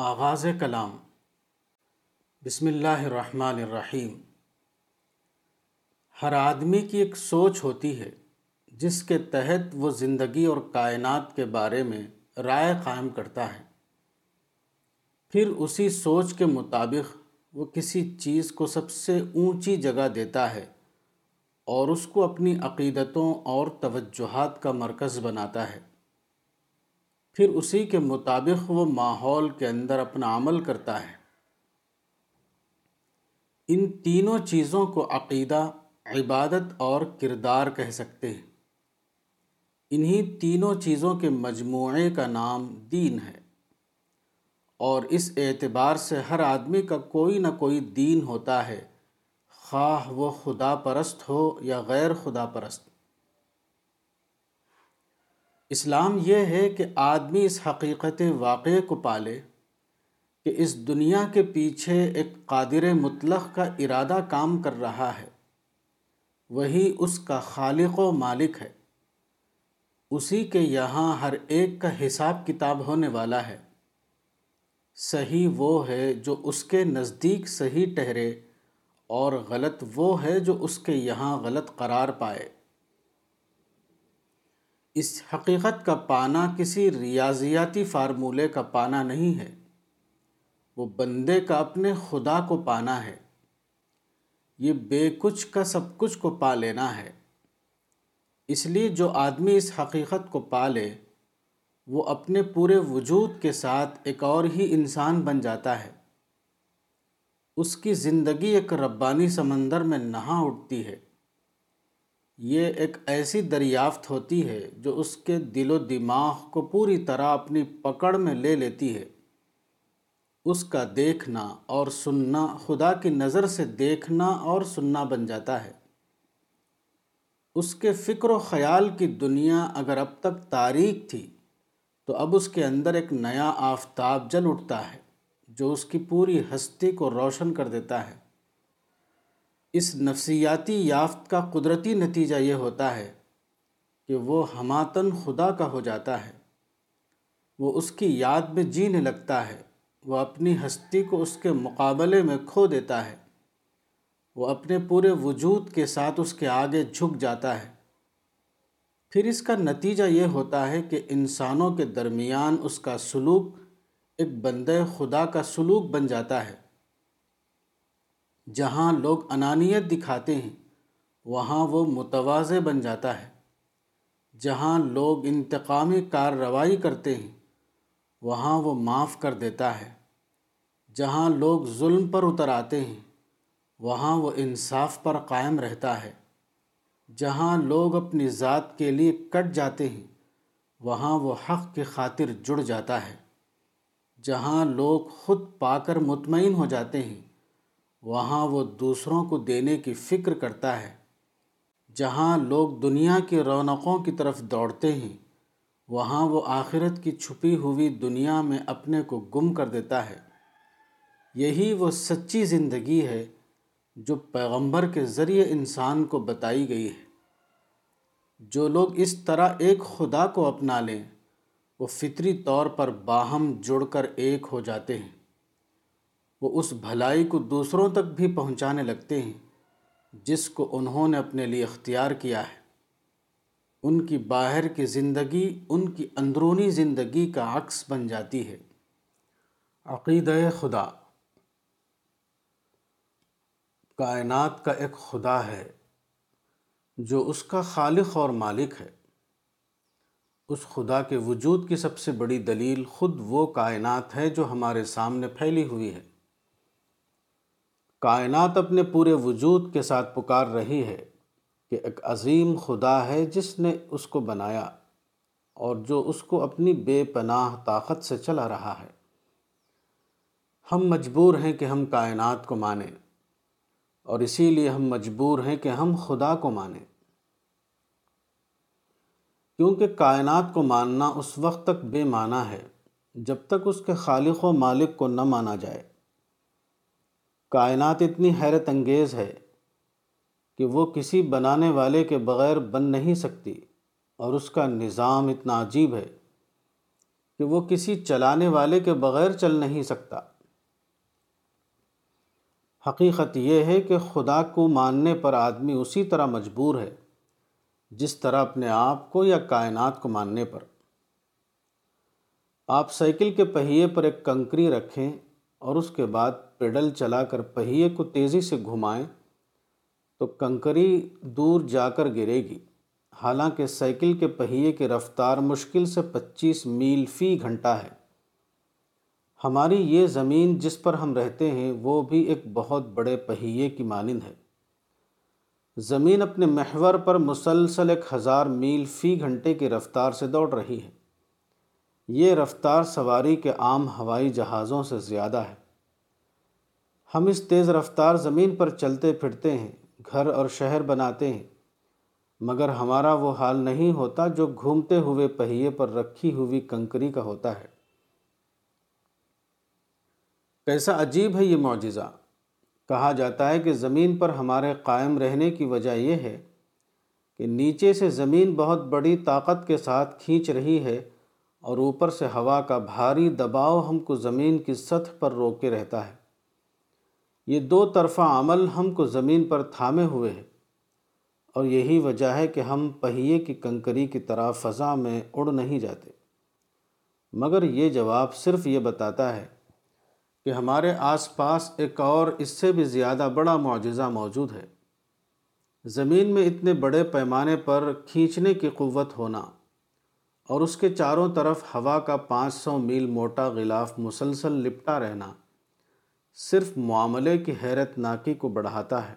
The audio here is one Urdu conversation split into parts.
آغاز کلام۔ بسم اللہ الرحمن الرحیم۔ ہر آدمی کی ایک سوچ ہوتی ہے، جس کے تحت وہ زندگی اور کائنات کے بارے میں رائے قائم کرتا ہے۔ پھر اسی سوچ کے مطابق وہ کسی چیز کو سب سے اونچی جگہ دیتا ہے اور اس کو اپنی عقیدتوں اور توجہات کا مرکز بناتا ہے۔ پھر اسی کے مطابق وہ ماحول کے اندر اپنا عمل کرتا ہے۔ ان تینوں چیزوں کو عقیدہ، عبادت اور کردار کہہ سکتے ہیں۔ انہی تینوں چیزوں کے مجموعے کا نام دین ہے۔ اور اس اعتبار سے ہر آدمی کا کوئی نہ کوئی دین ہوتا ہے، خواہ وہ خدا پرست ہو یا غیر خدا پرست۔ اسلام یہ ہے کہ آدمی اس حقیقت واقعے کو پالے کہ اس دنیا کے پیچھے ایک قادر مطلق کا ارادہ کام کر رہا ہے۔ وہی اس کا خالق و مالک ہے۔ اسی کے یہاں ہر ایک کا حساب کتاب ہونے والا ہے۔ صحیح وہ ہے جو اس کے نزدیک صحیح ٹہرے اور غلط وہ ہے جو اس کے یہاں غلط قرار پائے۔ اس حقیقت کا پانا کسی ریاضیاتی فارمولے کا پانا نہیں ہے۔ وہ بندے کا اپنے خدا کو پانا ہے۔ یہ بے کچھ کا سب کچھ کو پا لینا ہے۔ اس لیے جو آدمی اس حقیقت کو پالے وہ اپنے پورے وجود کے ساتھ ایک اور ہی انسان بن جاتا ہے۔ اس کی زندگی ایک ربانی سمندر میں نہا اٹھتی ہے۔ یہ ایک ایسی دریافت ہوتی ہے جو اس کے دل و دماغ کو پوری طرح اپنی پکڑ میں لے لیتی ہے۔ اس کا دیکھنا اور سننا خدا کی نظر سے دیکھنا اور سننا بن جاتا ہے۔ اس کے فکر و خیال کی دنیا اگر اب تک تاریخ تھی، تو اب اس کے اندر ایک نیا آفتاب جل اٹھتا ہے جو اس کی پوری ہستی کو روشن کر دیتا ہے۔ اس نفسیاتی یافت کا قدرتی نتیجہ یہ ہوتا ہے کہ وہ ہماتن خدا کا ہو جاتا ہے۔ وہ اس کی یاد میں جینے لگتا ہے۔ وہ اپنی ہستی کو اس کے مقابلے میں کھو دیتا ہے۔ وہ اپنے پورے وجود کے ساتھ اس کے آگے جھک جاتا ہے۔ پھر اس کا نتیجہ یہ ہوتا ہے کہ انسانوں کے درمیان اس کا سلوک ایک بندے خدا کا سلوک بن جاتا ہے۔ جہاں لوگ انانیت دکھاتے ہیں، وہاں وہ متوازے بن جاتا ہے۔ جہاں لوگ انتقامی کارروائی کرتے ہیں، وہاں وہ معاف کر دیتا ہے۔ جہاں لوگ ظلم پر اتر آتے ہیں، وہاں وہ انصاف پر قائم رہتا ہے۔ جہاں لوگ اپنی ذات کے لیے کٹ جاتے ہیں، وہاں وہ حق کی خاطر جڑ جاتا ہے۔ جہاں لوگ خود پا کر مطمئن ہو جاتے ہیں وہاں وہ دوسروں کو دینے کی فکر کرتا ہے۔ جہاں لوگ دنیا کی رونقوں کی طرف دوڑتے ہیں، وہاں وہ آخرت کی چھپی ہوئی دنیا میں اپنے کو گم کر دیتا ہے۔ یہی وہ سچی زندگی ہے جو پیغمبر کے ذریعے انسان کو بتائی گئی ہے۔ جو لوگ اس طرح ایک خدا کو اپنا لیں، وہ فطری طور پر باہم جڑ کر ایک ہو جاتے ہیں۔ وہ اس بھلائی کو دوسروں تک بھی پہنچانے لگتے ہیں جس کو انہوں نے اپنے لیے اختیار کیا ہے۔ ان کی باہر کی زندگی ان کی اندرونی زندگی کا عکس بن جاتی ہے۔ عقیدہ خدا۔ کائنات کا ایک خدا ہے جو اس کا خالق اور مالک ہے۔ اس خدا کے وجود کی سب سے بڑی دلیل خود وہ کائنات ہے جو ہمارے سامنے پھیلی ہوئی ہے۔ کائنات اپنے پورے وجود کے ساتھ پکار رہی ہے کہ ایک عظیم خدا ہے جس نے اس کو بنایا اور جو اس کو اپنی بے پناہ طاقت سے چلا رہا ہے۔ ہم مجبور ہیں کہ ہم کائنات کو مانیں اور اسی لیے ہم مجبور ہیں کہ ہم خدا کو مانیں۔ کیونکہ کائنات کو ماننا اس وقت تک بے معنی ہے جب تک اس کے خالق و مالک کو نہ مانا جائے۔ کائنات اتنی حیرت انگیز ہے کہ وہ کسی بنانے والے کے بغیر بن نہیں سکتی اور اس کا نظام اتنا عجیب ہے کہ وہ کسی چلانے والے کے بغیر چل نہیں سکتا۔ حقیقت یہ ہے کہ خدا کو ماننے پر آدمی اسی طرح مجبور ہے، جس طرح اپنے آپ کو یا کائنات کو ماننے پر۔ آپ سائیکل کے پہیے پر ایک کنکری رکھیں اور اس کے بعد پیڈل چلا کر پہیے کو تیزی سے گھمائیں تو کنکری دور جا کر گرے گی۔ حالانکہ سائیکل کے پہیے کی رفتار مشکل سے پچیس میل فی گھنٹہ ہے۔ ہماری یہ زمین جس پر ہم رہتے ہیں، وہ بھی ایک بہت بڑے پہیے کی مانند ہے۔ زمین اپنے محور پر مسلسل ایک ہزار میل فی گھنٹے کی رفتار سے دوڑ رہی ہے۔ یہ رفتار سواری کے عام ہوائی جہازوں سے زیادہ ہے۔ ہم اس تیز رفتار زمین پر چلتے پھرتے ہیں، گھر اور شہر بناتے ہیں۔ مگر ہمارا وہ حال نہیں ہوتا جو گھومتے ہوئے پہیے پر رکھی ہوئی کنکری کا ہوتا ہے۔ کیسا عجیب ہے یہ معجزہ۔ کہا جاتا ہے کہ زمین پر ہمارے قائم رہنے کی وجہ یہ ہے کہ نیچے سے زمین بہت بڑی طاقت کے ساتھ کھینچ رہی ہے اور اوپر سے ہوا کا بھاری دباؤ ہم کو زمین کی سطح پر روکے رہتا ہے۔ یہ دو طرفہ عمل ہم کو زمین پر تھامے ہوئے ہے اور یہی وجہ ہے کہ ہم پہیے کی کنکری کی طرح فضا میں اڑ نہیں جاتے۔ مگر یہ جواب صرف یہ بتاتا ہے کہ ہمارے آس پاس ایک اور اس سے بھی زیادہ بڑا معجزہ موجود ہے۔ زمین میں اتنے بڑے پیمانے پر کھینچنے کی قوت ہونا اور اس کے چاروں طرف ہوا کا پانچ سو میل موٹا غلاف مسلسل لپٹا رہنا۔ صرف معاملے کی حیرت ناکی کو بڑھاتا ہے۔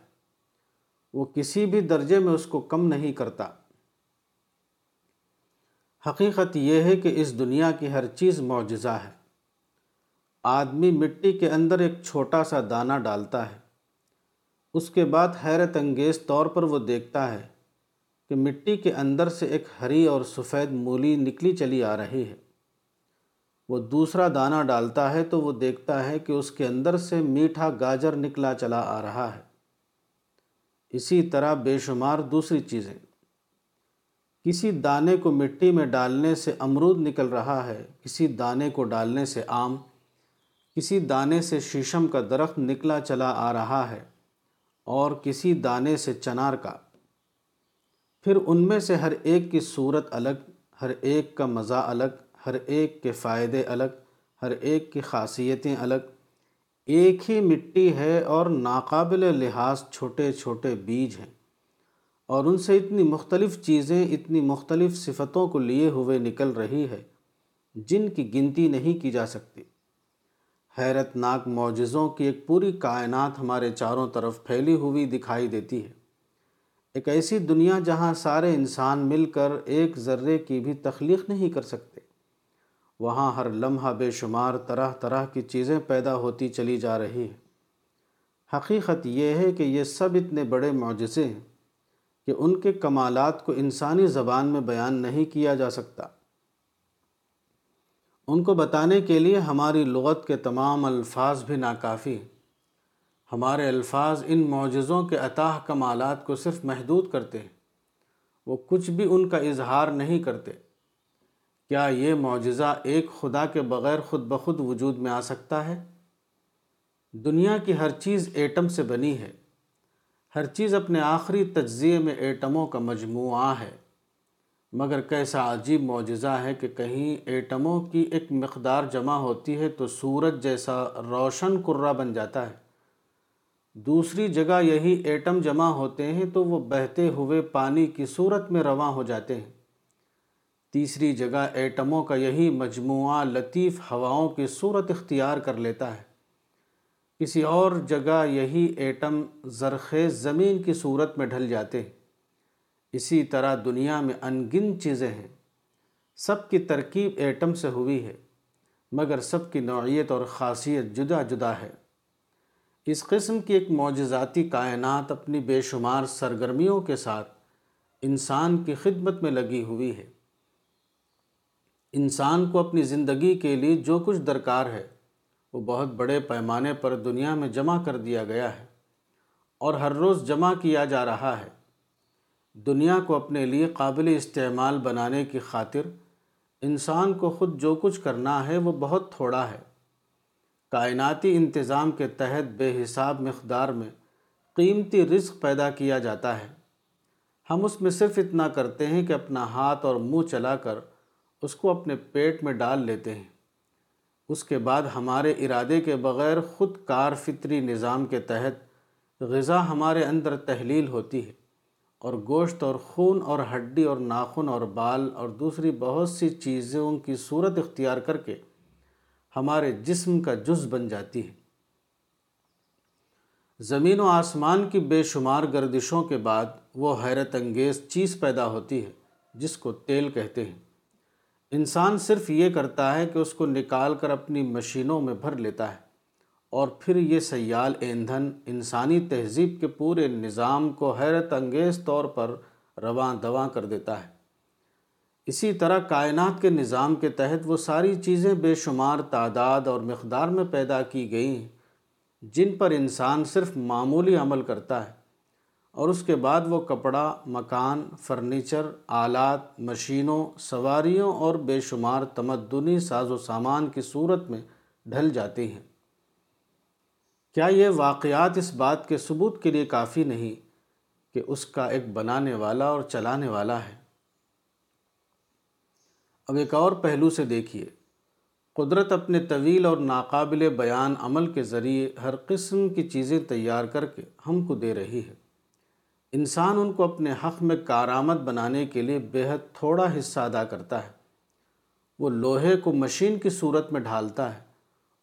وہ کسی بھی درجے میں اس کو کم نہیں کرتا۔ حقیقت یہ ہے کہ اس دنیا کی ہر چیز معجزہ ہے۔ آدمی مٹی کے اندر ایک چھوٹا سا دانہ ڈالتا ہے۔ اس کے بعد حیرت انگیز طور پر وہ دیکھتا ہے کہ مٹی کے اندر سے ایک ہری اور سفید مولی نکلی چلی آ رہی ہے۔ وہ دوسرا دانہ ڈالتا ہے تو وہ دیکھتا ہے کہ اس کے اندر سے میٹھا گاجر نکلا چلا آ رہا ہے۔ اسی طرح بے شمار دوسری چیزیں۔ کسی دانے کو مٹی میں ڈالنے سے امرود نکل رہا ہے، کسی دانے کو ڈالنے سے آم، کسی دانے سے شیشم کا درخت نکلا چلا آ رہا ہے اور کسی دانے سے چنار کا۔ پھر ان میں سے ہر ایک کی صورت الگ، ہر ایک کا مزہ الگ ہر ایک کے فائدے الگ، ہر ایک کی خاصیتیں الگ۔ ایک ہی مٹی ہے اور ناقابل لحاظ چھوٹے چھوٹے بیج ہیں۔ اور ان سے اتنی مختلف چیزیں، اتنی مختلف صفتوں کو لیے ہوئے نکل رہی ہے، جن کی گنتی نہیں کی جا سکتی۔ حیرت ناک معجزوں کی ایک پوری کائنات ہمارے چاروں طرف پھیلی ہوئی دکھائی دیتی ہے۔ ایک ایسی دنیا جہاں سارے انسان مل کر ایک ذرے کی بھی تخلیق نہیں کر سکتے۔ وہاں ہر لمحہ بے شمار طرح طرح کی چیزیں پیدا ہوتی چلی جا رہی ہیں۔ حقیقت یہ ہے کہ یہ سب اتنے بڑے معجزے ہیں کہ ان کے کمالات کو انسانی زبان میں بیان نہیں کیا جا سکتا۔ ان کو بتانے کے لیے ہماری لغت کے تمام الفاظ بھی ناکافی ہیں۔ ہمارے الفاظ ان معجزوں کے عطاہ کمالات کو صرف محدود کرتے ہیں۔ وہ کچھ بھی ان کا اظہار نہیں کرتے۔ کیا یہ معجزہ ایک خدا کے بغیر خود بخود وجود میں آ سکتا ہے؟ دنیا کی ہر چیز ایٹم سے بنی ہے۔ ہر چیز اپنے آخری تجزیے میں ایٹموں کا مجموعہ ہے۔ مگر کیسا عجیب معجزہ ہے کہ کہیں ایٹموں کی ایک مقدار جمع ہوتی ہے تو سورج جیسا روشن کرہ بن جاتا ہے۔ دوسری جگہ یہی ایٹم جمع ہوتے ہیں تو وہ بہتے ہوئے پانی کی صورت میں رواں ہو جاتے ہیں۔ تیسری جگہ ایٹموں کا یہی مجموعہ لطیف ہواؤں کی صورت اختیار کر لیتا ہے۔ کسی اور جگہ یہی ایٹم زرخیز زمین کی صورت میں ڈھل جاتے ہیں۔ اسی طرح دنیا میں انگن چیزیں ہیں۔ سب کی ترکیب ایٹم سے ہوئی ہے، مگر سب کی نوعیت اور خاصیت جدا جدا ہے۔ اس قسم کی ایک معجزاتی کائنات اپنی بے شمار سرگرمیوں کے ساتھ انسان کی خدمت میں لگی ہوئی ہے۔ انسان کو اپنی زندگی کے لیے جو کچھ درکار ہے، وہ بہت بڑے پیمانے پر دنیا میں جمع کر دیا گیا ہے اور ہر روز جمع کیا جا رہا ہے۔ دنیا کو اپنے لیے قابل استعمال بنانے کی خاطر انسان کو خود جو کچھ کرنا ہے، وہ بہت تھوڑا ہے۔ کائناتی انتظام کے تحت بے حساب مقدار میں قیمتی رزق پیدا کیا جاتا ہے۔ ہم اس میں صرف اتنا کرتے ہیں کہ اپنا ہاتھ اور منہ چلا کر اس کو اپنے پیٹ میں ڈال لیتے ہیں۔ اس کے بعد ہمارے ارادے کے بغیر خود کار فطری نظام کے تحت غذا ہمارے اندر تحلیل ہوتی ہے اور گوشت اور خون اور ہڈی اور ناخن اور بال اور دوسری بہت سی چیزوں کی صورت اختیار کر کے ہمارے جسم کا جز بن جاتی ہے۔ زمین و آسمان کی بے شمار گردشوں کے بعد وہ حیرت انگیز چیز پیدا ہوتی ہے جس کو تیل کہتے ہیں۔ انسان صرف یہ کرتا ہے کہ اس کو نکال کر اپنی مشینوں میں بھر لیتا ہے اور پھر یہ سیال ایندھن انسانی تہذیب کے پورے نظام کو حیرت انگیز طور پر رواں دواں کر دیتا ہے۔ اسی طرح کائنات کے نظام کے تحت وہ ساری چیزیں بے شمار تعداد اور مقدار میں پیدا کی گئی ہیں جن پر انسان صرف معمولی عمل کرتا ہے۔ اور اس کے بعد وہ کپڑا، مکان، فرنیچر، آلات، مشینوں، سواریوں اور بے شمار تمدنی ساز و سامان کی صورت میں ڈھل جاتی ہیں۔ کیا یہ واقعات اس بات کے ثبوت کے لیے کافی نہیں کہ اس کا ایک بنانے والا اور چلانے والا ہے؟ اب ایک اور پہلو سے دیکھیے۔ قدرت اپنے طویل اور ناقابل بیان عمل کے ذریعے ہر قسم کی چیزیں تیار کر کے ہم کو دے رہی ہے۔ انسان ان کو اپنے حق میں کارآمد بنانے کے لیے بہت تھوڑا حصہ ادا کرتا ہے۔ وہ لوہے کو مشین کی صورت میں ڈھالتا ہے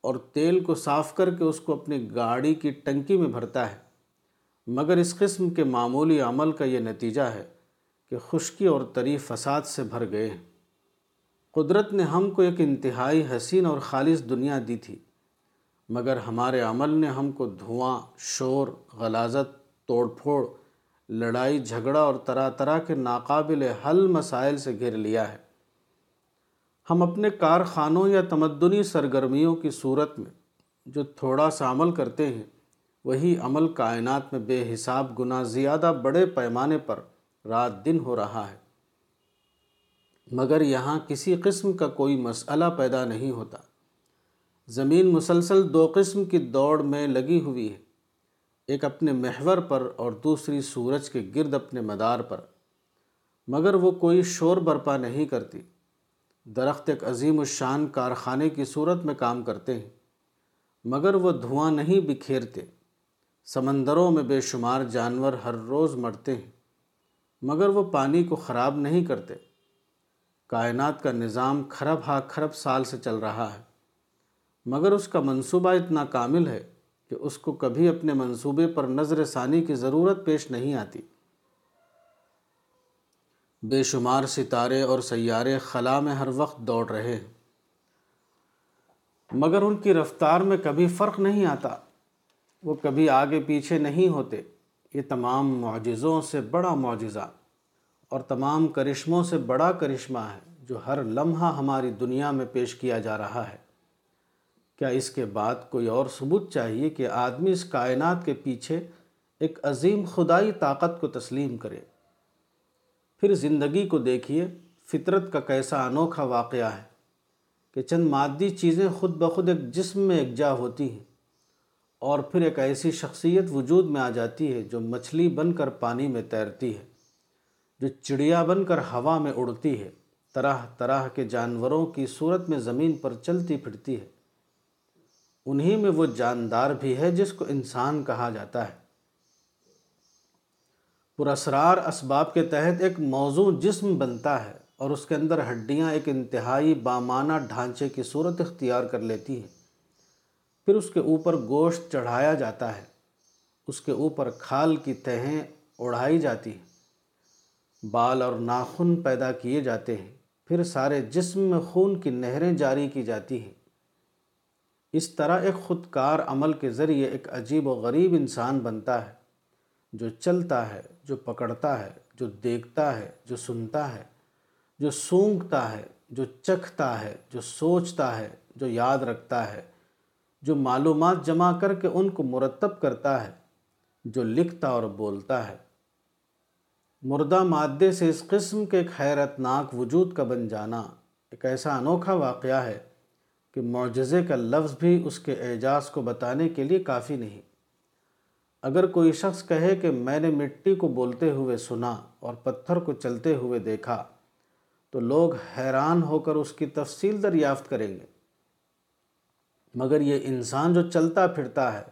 اور تیل کو صاف کر کے اس کو اپنی گاڑی کی ٹنکی میں بھرتا ہے۔ مگر اس قسم کے معمولی عمل کا یہ نتیجہ ہے کہ خشکی اور تری فساد سے بھر گئے ہیں۔ قدرت نے ہم کو ایک انتہائی حسین اور خالص دنیا دی تھی، مگر ہمارے عمل نے ہم کو دھواں، شور، غلازت، توڑ پھوڑ لڑائی، جھگڑا اور طرح طرح کے ناقابل حل مسائل سے گھر لیا ہے۔ ہم اپنے کارخانوں یا تمدنی سرگرمیوں کی صورت میں جو تھوڑا سا عمل کرتے ہیں، وہی عمل کائنات میں بے حساب گنا زیادہ بڑے پیمانے پر رات دن ہو رہا ہے۔ مگر یہاں کسی قسم کا کوئی مسئلہ پیدا نہیں ہوتا۔ زمین مسلسل دو قسم کی دوڑ میں لگی ہوئی ہے۔ ایک اپنے محور پر اور دوسری سورج کے گرد اپنے مدار پر۔ مگر وہ کوئی شور برپا نہیں کرتی۔ درخت ایک عظیم الشان کارخانے کی صورت میں کام کرتے ہیں۔ مگر وہ دھواں نہیں بکھیرتے۔ سمندروں میں بے شمار جانور ہر روز مرتے ہیں۔ مگر وہ پانی کو خراب نہیں کرتے۔ کائنات کا نظام کھرب ہا کھرب سال سے چل رہا ہے۔ مگر اس کا منصوبہ اتنا کامل ہے۔ کہ اس کو کبھی اپنے منصوبے پر نظر ثانی کی ضرورت پیش نہیں آتی۔ بے شمار ستارے اور سیارے خلا میں ہر وقت دوڑ رہے ہیں۔ مگر ان کی رفتار میں کبھی فرق نہیں آتا۔ وہ کبھی آگے پیچھے نہیں ہوتے۔ یہ تمام معجزوں سے بڑا معجزہ اور تمام کرشموں سے بڑا کرشمہ ہے جو ہر لمحہ ہماری دنیا میں پیش کیا جا رہا ہے۔ کیا اس کے بعد کوئی اور ثبوت چاہیے کہ آدمی اس کائنات کے پیچھے ایک عظیم خدائی طاقت کو تسلیم کرے؟ پھر زندگی کو دیکھیے، فطرت کا کیسا انوکھا واقعہ ہے کہ چند مادی چیزیں خود بخود ایک جسم میں اکجا ہوتی ہیں اور پھر ایک ایسی شخصیت وجود میں آ جاتی ہے جو مچھلی بن کر پانی میں تیرتی ہے، جو چڑیا بن کر ہوا میں اڑتی ہے، طرح طرح کے جانوروں کی صورت میں زمین پر چلتی پھرتی ہے۔ انہی میں وہ جاندار بھی ہے جس کو انسان کہا جاتا ہے۔ پراسرار اسباب کے تحت ایک موضوع جسم بنتا ہے اور اس کے اندر ہڈیاں ایک انتہائی بامانہ ڈھانچے کی صورت اختیار کر لیتی ہیں۔ پھر اس کے اوپر گوشت چڑھایا جاتا ہے۔ اس کے اوپر کھال کی تہیں اڑھائی جاتی ہیں۔ بال اور ناخن پیدا کیے جاتے ہیں۔ پھر سارے جسم میں خون کی نہریں جاری کی جاتی ہیں۔ اس طرح ایک خودکار عمل کے ذریعے ایک عجیب و غریب انسان بنتا ہے جو چلتا ہے جو پکڑتا ہے جو دیکھتا ہے جو سنتا ہے جو سونگتا ہے جو چکھتا ہے جو سوچتا ہے جو یاد رکھتا ہے جو معلومات جمع کر کے ان کو مرتب کرتا ہے جو لکھتا اور بولتا ہے مردہ مادے سے اس قسم کے ایک حیرت ناک وجود کا بن جانا ایک ایسا انوکھا واقعہ ہے کہ معجزے کا لفظ بھی اس کے اعجاز کو بتانے کے لیے کافی نہیں۔ اگر کوئی شخص کہے کہ میں نے مٹی کو بولتے ہوئے سنا اور پتھر کو چلتے ہوئے دیکھا، تو لوگ حیران ہو کر اس کی تفصیل دریافت کریں گے۔ مگر یہ انسان جو چلتا پھرتا ہے،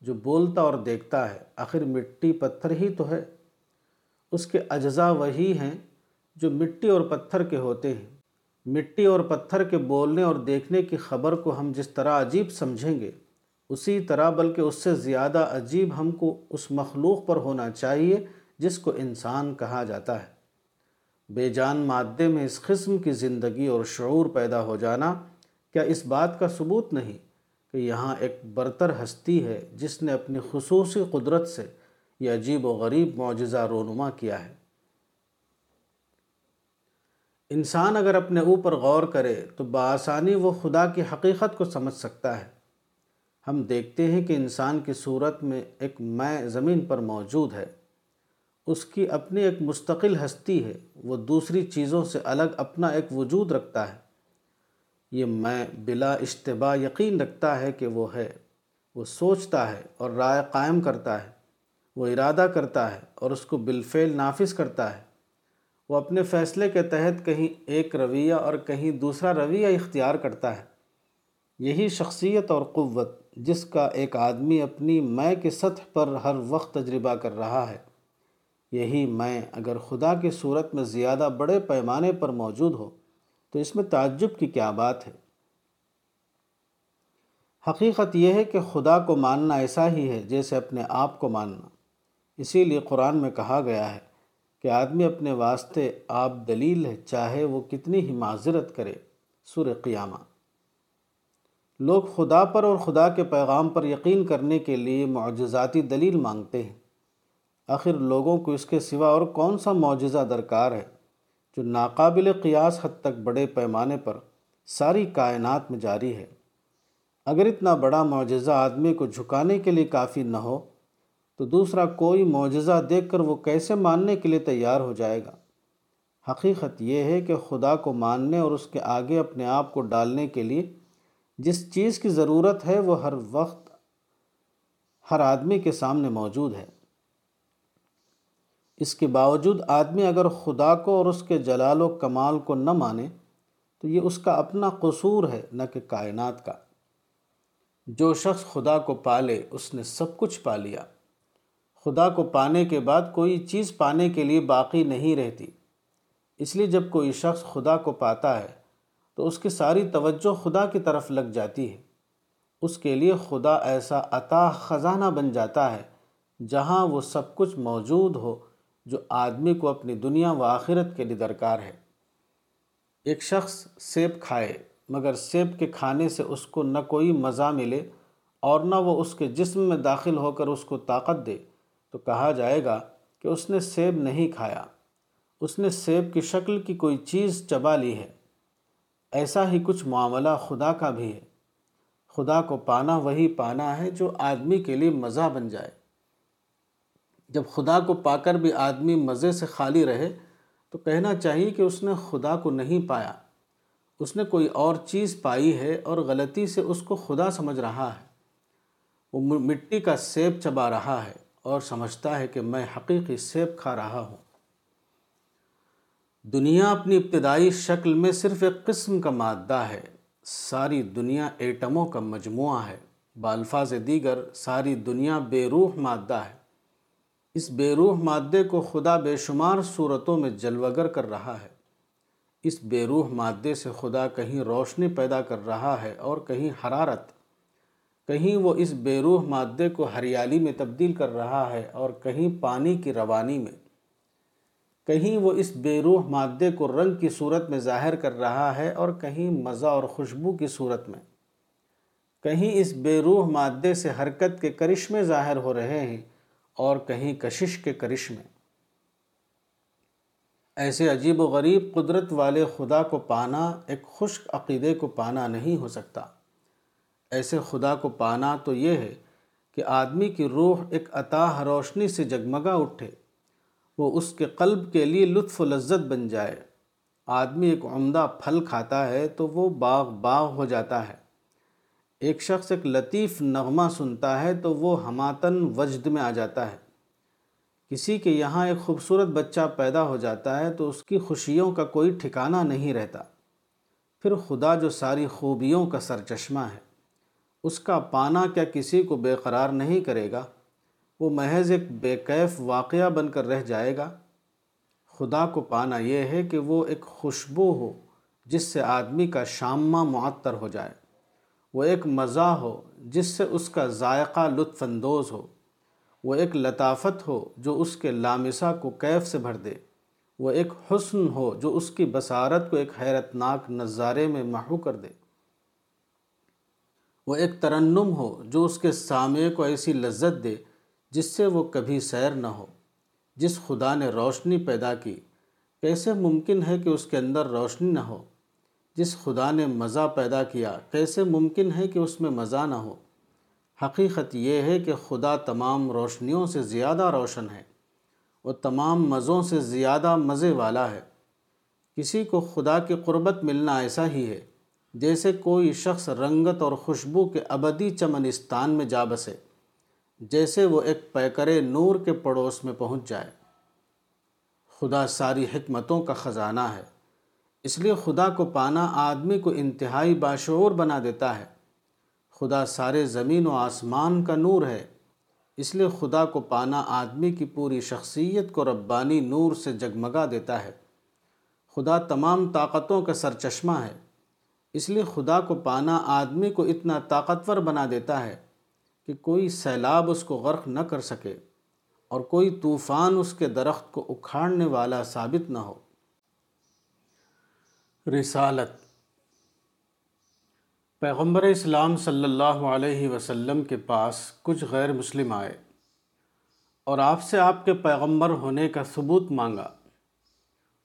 جو بولتا اور دیکھتا ہے، آخر مٹی پتھر ہی تو ہے۔ اس کے اجزاء وہی ہیں جو مٹی اور پتھر کے ہوتے ہیں۔ مٹی اور پتھر کے بولنے اور دیکھنے کی خبر کو ہم جس طرح عجیب سمجھیں گے، اسی طرح، بلکہ اس سے زیادہ عجیب ہم کو اس مخلوق پر ہونا چاہیے جس کو انسان کہا جاتا ہے۔ بے جان مادے میں اس قسم کی زندگی اور شعور پیدا ہو جانا کیا اس بات کا ثبوت نہیں کہ یہاں ایک برتر ہستی ہے جس نے اپنی خصوصی قدرت سے یہ عجیب و غریب معجزہ رونما کیا ہے۔ انسان اگر اپنے اوپر غور کرے تو بآسانی وہ خدا کی حقیقت کو سمجھ سکتا ہے۔ ہم دیکھتے ہیں کہ انسان کی صورت میں ایک میں زمین پر موجود ہے۔ اس کی اپنی ایک مستقل ہستی ہے۔ وہ دوسری چیزوں سے الگ اپنا ایک وجود رکھتا ہے۔ یہ میں بلا اشتباہ یقین رکھتا ہے کہ وہ ہے۔ وہ سوچتا ہے اور رائے قائم کرتا ہے۔ وہ ارادہ کرتا ہے اور اس کو بالفعل نافذ کرتا ہے۔ وہ اپنے فیصلے کے تحت کہیں ایک رویہ اور کہیں دوسرا رویہ اختیار کرتا ہے۔ یہی شخصیت اور قوت جس کا ایک آدمی اپنی میں کے سطح پر ہر وقت تجربہ کر رہا ہے۔ یہی میں اگر خدا کی صورت میں زیادہ بڑے پیمانے پر موجود ہو، تو اس میں تعجب کی کیا بات ہے؟ حقیقت یہ ہے کہ خدا کو ماننا ایسا ہی ہے جیسے اپنے آپ کو ماننا۔ اسی لیے قرآن میں کہا گیا ہے کہ آدمی اپنے واسطے آپ دلیل ہے، چاہے وہ کتنی ہی معذرت کرے۔ سور قیامہ۔ لوگ خدا پر اور خدا کے پیغام پر یقین کرنے کے لیے معجزاتی دلیل مانگتے ہیں۔ آخر لوگوں کو اس کے سوا اور کون سا معجزہ درکار ہے جو ناقابل قیاس حد تک بڑے پیمانے پر ساری کائنات میں جاری ہے؟ اگر اتنا بڑا معجزہ آدمی کو جھکانے کے لیے کافی نہ ہو تو دوسرا کوئی معجزہ دیکھ کر وہ کیسے ماننے کے لیے تیار ہو جائے گا؟ حقیقت یہ ہے کہ خدا کو ماننے اور اس کے آگے اپنے آپ کو ڈالنے کے لیے جس چیز کی ضرورت ہے وہ ہر وقت ہر آدمی کے سامنے موجود ہے۔ اس کے باوجود آدمی اگر خدا کو اور اس کے جلال و کمال کو نہ مانے تو یہ اس کا اپنا قصور ہے، نہ کہ کائنات کا۔ جو شخص خدا کو پالے، اس نے سب کچھ پا لیا خدا کو پانے کے بعد کوئی چیز پانے کے لیے باقی نہیں رہتی۔ اس لیے جب کوئی شخص خدا کو پاتا ہے، تو اس کی ساری توجہ خدا کی طرف لگ جاتی ہے۔ اس کے لیے خدا ایسا عطا خزانہ بن جاتا ہے، جہاں وہ سب کچھ موجود ہو، جو آدمی کو اپنی دنیا و آخرت کے لیے درکار ہے۔ ایک شخص سیب کھائے، مگر سیب کے کھانے سے اس کو نہ کوئی مزہ ملے، اور نہ وہ اس کے جسم میں داخل ہو کر اس کو طاقت دے۔ تو کہا جائے گا کہ اس نے سیب نہیں کھایا۔ اس نے سیب کی شکل کی کوئی چیز چبا لی ہے۔ ایسا ہی کچھ معاملہ خدا کا بھی ہے۔ خدا کو پانا وہی پانا ہے جو آدمی کے لیے مزہ بن جائے۔ جب خدا کو پا کر بھی آدمی مزے سے خالی رہے، تو کہنا چاہیے کہ اس نے خدا کو نہیں پایا۔ اس نے کوئی اور چیز پائی ہے اور غلطی سے اس کو خدا سمجھ رہا ہے۔ وہ مٹی کا سیب چبا رہا ہے۔ اور سمجھتا ہے کہ میں حقیقی سیب کھا رہا ہوں۔ دنیا اپنی ابتدائی شکل میں صرف ایک قسم کا مادہ ہے۔ ساری دنیا ایٹموں کا مجموعہ ہے۔ بالفاظ دیگر ساری دنیا بے روح مادہ ہے۔ اس بے روح مادے کو خدا بے شمار صورتوں میں جلوگر کر رہا ہے۔ اس بے روح مادے سے خدا کہیں روشنی پیدا کر رہا ہے اور کہیں حرارت۔ کہیں وہ اس بے روح مادے کو ہریالی میں تبدیل کر رہا ہے اور کہیں پانی کی روانی میں۔ کہیں وہ اس بے روح مادے کو رنگ کی صورت میں ظاہر کر رہا ہے اور کہیں مزہ اور خوشبو کی صورت میں۔ کہیں اس بے روح مادے سے حرکت کے کرشمے ظاہر ہو رہے ہیں اور کہیں کشش کے کرشمے۔ ایسے عجیب و غریب قدرت والے خدا کو پانا ایک خشک عقیدے کو پانا نہیں ہو سکتا۔ ایسے خدا کو پانا تو یہ ہے کہ آدمی کی روح ایک عطا روشنی سے جگمگا اٹھے، وہ اس کے قلب کے لیے لطف و لذت بن جائے۔ آدمی ایک عمدہ پھل کھاتا ہے تو وہ باغ باغ ہو جاتا ہے۔ ایک شخص ایک لطیف نغمہ سنتا ہے تو وہ ہماتن وجد میں آ جاتا ہے۔ کسی کے یہاں ایک خوبصورت بچہ پیدا ہو جاتا ہے تو اس کی خوشیوں کا کوئی ٹھکانہ نہیں رہتا۔ پھر خدا جو ساری خوبیوں کا سرچشمہ ہے۔ اس کا پانا کیا کسی کو بے قرار نہیں کرے گا؟ وہ محض ایک بے کیف واقعہ بن کر رہ جائے گا؟ خدا کو پانا یہ ہے کہ وہ ایک خوشبو ہو جس سے آدمی کا شامہ معطر ہو جائے۔ وہ ایک مزہ ہو جس سے اس کا ذائقہ لطف اندوز ہو۔ وہ ایک لطافت ہو جو اس کے لامسہ کو کیف سے بھر دے۔ وہ ایک حسن ہو جو اس کی بصارت کو ایک حیرتناک نظارے میں محو کر دے۔ وہ ایک ترنم ہو جو اس کے سامعے کو ایسی لذت دے جس سے وہ کبھی سیر نہ ہو، جس خدا نے روشنی پیدا کی۔ کیسے ممکن ہے کہ اس کے اندر روشنی نہ ہو؟ جس خدا نے مزہ پیدا کیا، کیسے ممکن ہے کہ اس میں مزہ نہ ہو؟ حقیقت یہ ہے کہ خدا تمام روشنیوں سے زیادہ روشن ہے۔ وہ تمام مزوں سے زیادہ مزے والا ہے۔ کسی کو خدا کی قربت ملنا ایسا ہی ہے۔ جیسے کوئی شخص رنگت اور خوشبو کے ابدی چمنستان میں جا بسے، جیسے وہ ایک پیکرے نور کے پڑوس میں پہنچ جائے۔ خدا ساری حکمتوں کا خزانہ ہے، اس لیے خدا کو پانا آدمی کو انتہائی باشعور بنا دیتا ہے۔ خدا سارے زمین و آسمان کا نور ہے، اس لیے خدا کو پانا آدمی کی پوری شخصیت کو ربانی نور سے جگمگا دیتا ہے۔ خدا تمام طاقتوں کا سرچشمہ ہے۔ اس لیے خدا کو پانا آدمی کو اتنا طاقتور بنا دیتا ہے کہ کوئی سیلاب اس کو غرق نہ کر سکے اور کوئی طوفان اس کے درخت کو اکھاڑنے والا ثابت نہ ہو۔ رسالت۔ پیغمبر اسلام صلی اللہ علیہ وسلم کے پاس کچھ غیر مسلم آئے اور آپ سے آپ کے پیغمبر ہونے کا ثبوت مانگا۔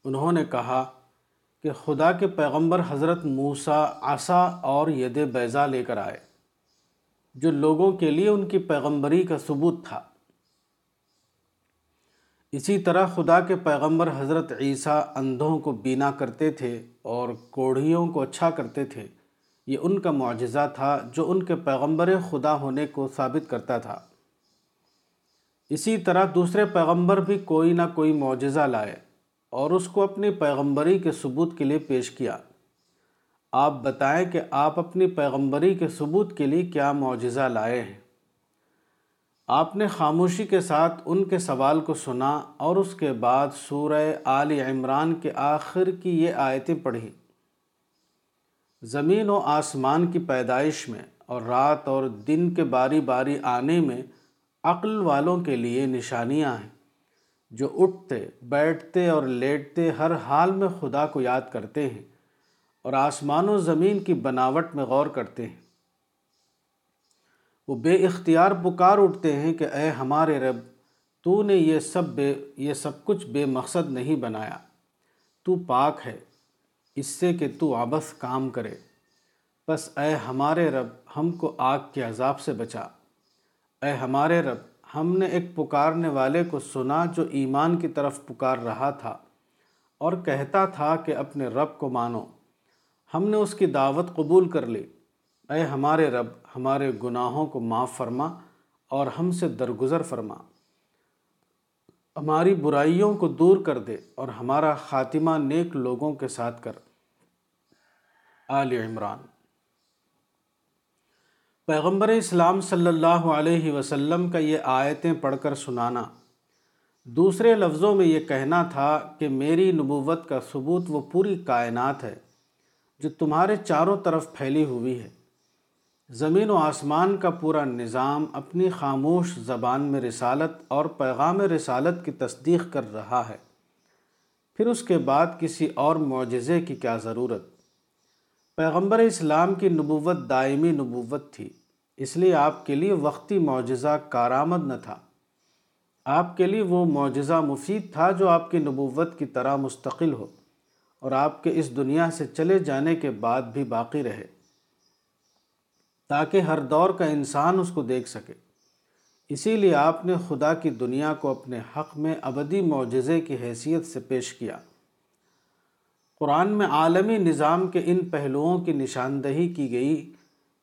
انہوں نے کہا کہ خدا کے پیغمبر حضرت موسیٰ عصا اور ید بیضا لے کر آئے، جو لوگوں کے لیے ان کی پیغمبری کا ثبوت تھا۔ اسی طرح خدا کے پیغمبر حضرت عیسیٰ اندھوں کو بینا کرتے تھے اور کوڑھیوں کو اچھا کرتے تھے، یہ ان کا معجزہ تھا جو ان کے پیغمبر خدا ہونے کو ثابت کرتا تھا۔ اسی طرح دوسرے پیغمبر بھی کوئی نہ کوئی معجزہ لائے۔ اور اس کو اپنی پیغمبری کے ثبوت کے لیے پیش کیا۔ آپ بتائیں کہ آپ اپنی پیغمبری کے ثبوت کے لیے کیا معجزہ لائے ہیں۔ آپ نے خاموشی کے ساتھ ان کے سوال کو سنا اور اس کے بعد سورہ آل عمران کے آخر کی یہ آیتیں پڑھی۔ زمین و آسمان کی پیدائش میں اور رات اور دن کے باری باری آنے میں عقل والوں کے لیے نشانیاں ہیں۔ جو اٹھتے، بیٹھتے اور لیٹتے ہر حال میں خدا کو یاد کرتے ہیں اور آسمان و زمین کی بناوٹ میں غور کرتے ہیں۔ وہ بے اختیار پکار اٹھتے ہیں کہ اے ہمارے رب، تو نے یہ سب بے، یہ سب کچھ بے مقصد نہیں بنایا۔ تو پاک ہے، اس سے کہ تو آبس کام کرے۔ بس اے ہمارے رب، ہم کو آگ کے عذاب سے بچا۔ اے ہمارے رب ہم نے ایک پکارنے والے کو سنا جو ایمان کی طرف پکار رہا تھا اور کہتا تھا کہ اپنے رب کو مانو۔ ہم نے اس کی دعوت قبول کر لی۔ اے ہمارے رب، ہمارے گناہوں کو معاف فرما اور ہم سے درگزر فرما۔ ہماری برائیوں کو دور کر دے اور ہمارا خاتمہ نیک لوگوں کے ساتھ کر۔ آل عمران۔ پیغمبر اسلام صلی اللہ علیہ وسلم کا یہ آیتیں پڑھ کر سنانا۔ دوسرے لفظوں میں یہ کہنا تھا کہ میری نبوت کا ثبوت وہ پوری کائنات ہے جو تمہارے چاروں طرف پھیلی ہوئی ہے۔ زمین و آسمان کا پورا نظام اپنی خاموش زبان میں رسالت اور پیغام رسالت کی تصدیق کر رہا ہے۔ پھر اس کے بعد کسی اور معجزے کی کیا ضرورت؟ پیغمبر اسلام کی نبوت دائمی نبوت تھی، اس لیے آپ کے لیے وقتی معجزہ کارآمد نہ تھا۔ آپ کے لیے وہ معجزہ مفید تھا جو آپ کی نبوت کی طرح مستقل ہو اور آپ کے اس دنیا سے چلے جانے کے بعد بھی باقی رہے، تاکہ ہر دور کا انسان اس کو دیکھ سکے۔ اسی لیے آپ نے خدا کی دنیا کو اپنے حق میں ابدی معجزے کی حیثیت سے پیش کیا۔ قرآن میں عالمی نظام کے ان پہلوؤں کی نشاندہی کی گئی،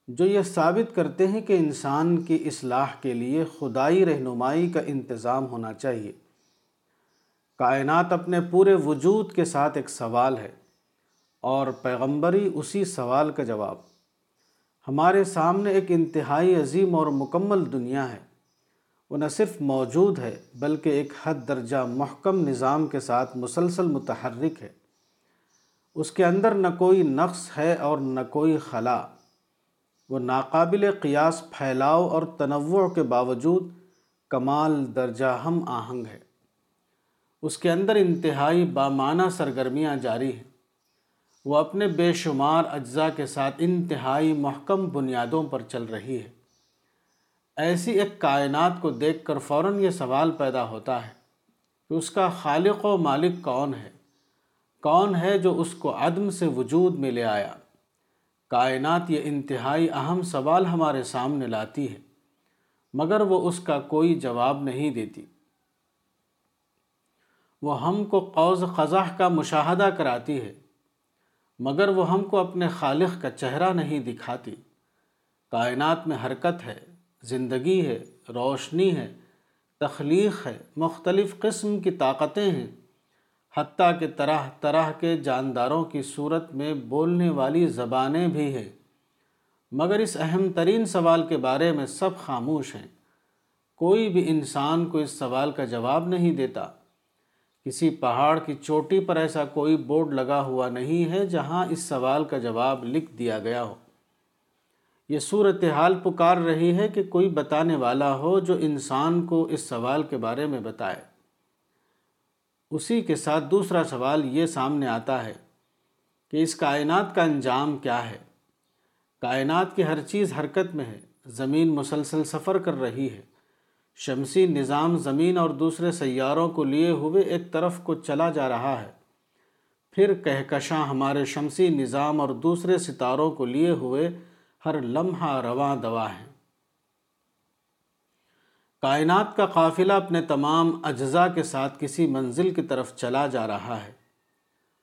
جو یہ ثابت کرتے ہیں کہ انسان کی اصلاح کے لیے خدائی رہنمائی کا انتظام ہونا چاہیے۔ کائنات اپنے پورے وجود کے ساتھ ایک سوال ہے اور پیغمبری اسی سوال کا جواب۔ ہمارے سامنے ایک انتہائی عظیم اور مکمل دنیا ہے۔ وہ نہ صرف موجود ہے، بلکہ ایک حد درجہ محکم نظام کے ساتھ مسلسل متحرک ہے۔ اس کے اندر نہ کوئی نقص ہے اور نہ کوئی خلا۔ وہ ناقابل قیاس، پھیلاؤ اور تنوع کے باوجود کمال، درجہ ہم آہنگ ہے۔ اس کے اندر انتہائی بامانہ سرگرمیاں جاری ہیں۔ وہ اپنے بے شمار اجزاء کے ساتھ انتہائی محکم بنیادوں پر چل رہی ہے۔ ایسی ایک کائنات کو دیکھ کر فوراً یہ سوال پیدا ہوتا ہے کہ اس کا خالق و مالک کون ہے؟ کون ہے جو اس کو عدم سے وجود میں لے آیا؟ کائنات یہ انتہائی اہم سوال ہمارے سامنے لاتی ہے، مگر وہ اس کا کوئی جواب نہیں دیتی۔ وہ ہم کو قوض قضح کا مشاہدہ کراتی ہے، مگر وہ ہم کو اپنے خالق کا چہرہ نہیں دکھاتی۔ کائنات میں حرکت ہے، زندگی ہے، روشنی ہے، تخلیق ہے، مختلف قسم کی طاقتیں ہیں۔ حتیٰ کہ طرح طرح کے جانداروں کی صورت میں بولنے والی زبانیں بھی ہیں۔ مگر اس اہم ترین سوال کے بارے میں سب خاموش ہیں۔ کوئی بھی انسان کو اس سوال کا جواب نہیں دیتا۔ کسی پہاڑ کی چوٹی پر ایسا کوئی بورڈ لگا ہوا نہیں ہے جہاں اس سوال کا جواب لکھ دیا گیا ہو۔ یہ صورتحال پکار رہی ہے کہ کوئی بتانے والا ہو جو انسان کو اس سوال کے بارے میں بتائے۔ اسی کے ساتھ دوسرا سوال یہ سامنے آتا ہے کہ اس کائنات کا انجام کیا ہے؟ کائنات کی ہر چیز حرکت میں ہے، زمین مسلسل سفر کر رہی ہے۔ شمسی نظام زمین اور دوسرے سیاروں کو لیے ہوئے ایک طرف کو چلا جا رہا ہے۔ پھر کہکشاں ہمارے شمسی نظام اور دوسرے ستاروں کو لیے ہوئے ہر لمحہ رواں دوا ہیں۔ کائنات کا قافلہ اپنے تمام اجزاء کے ساتھ کسی منزل کی طرف چلا جا رہا ہے،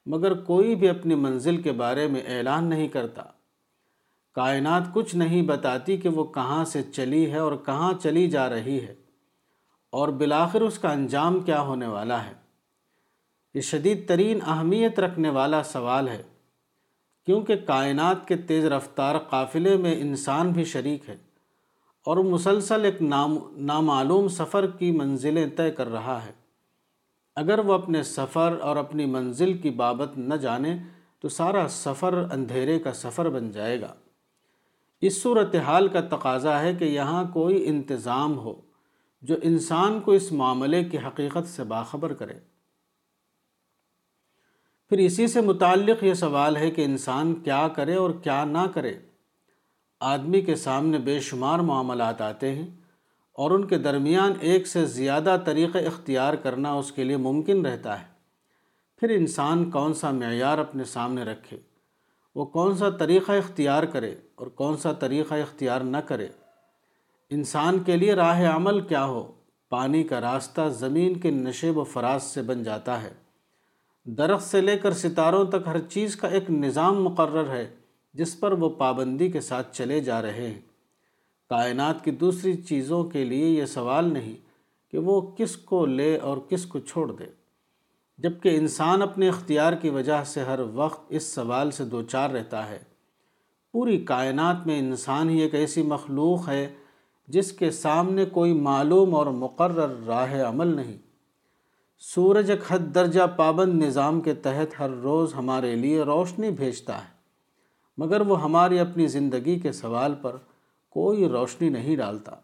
مگر کوئی بھی اپنی منزل کے بارے میں اعلان نہیں کرتا۔ کائنات کچھ نہیں بتاتی کہ وہ کہاں سے چلی ہے اور کہاں چلی جا رہی ہے، اور بالآخر اس کا انجام کیا ہونے والا ہے۔ یہ شدید ترین اہمیت رکھنے والا سوال ہے، کیونکہ کائنات کے تیز رفتار قافلے میں انسان بھی شریک ہے۔ اور مسلسل ایک نام، نامعلوم سفر کی منزلیں طے کر رہا ہے۔ اگر وہ اپنے سفر اور اپنی منزل کی بابت نہ جانے، تو سارا سفر اندھیرے کا سفر بن جائے گا۔ اس صورتحال کا تقاضا ہے کہ یہاں کوئی انتظام ہو جو انسان کو اس معاملے کی حقیقت سے باخبر کرے۔ پھر اسی سے متعلق یہ سوال ہے کہ انسان کیا کرے اور کیا نہ کرے۔ آدمی کے سامنے بے شمار معاملات آتے ہیں اور ان کے درمیان ایک سے زیادہ طریقہ اختیار کرنا اس کے لیے ممکن رہتا ہے۔ پھر انسان کون سا معیار اپنے سامنے رکھے، وہ کون سا طریقہ اختیار کرے اور کون سا طریقہ اختیار نہ کرے۔ انسان کے لیے راہ عمل کیا ہو، پانی کا راستہ زمین کے نشیب و فراز سے بن جاتا ہے۔ درخت سے لے کر ستاروں تک ہر چیز کا ایک نظام مقرر ہے۔ جس پر وہ پابندی کے ساتھ چلے جا رہے ہیں۔ کائنات کی دوسری چیزوں کے لیے یہ سوال نہیں کہ وہ کس کو لے اور کس کو چھوڑ دے، جبکہ انسان اپنے اختیار کی وجہ سے ہر وقت اس سوال سے دوچار رہتا ہے۔ پوری کائنات میں انسان ہی ایک ایسی مخلوق ہے جس کے سامنے کوئی معلوم اور مقرر راہ عمل نہیں۔ سورج ایک حد درجہ پابند نظام کے تحت ہر روز ہمارے لیے روشنی بھیجتا ہے۔ مگر وہ ہماری اپنی زندگی کے سوال پر کوئی روشنی نہیں ڈالتا۔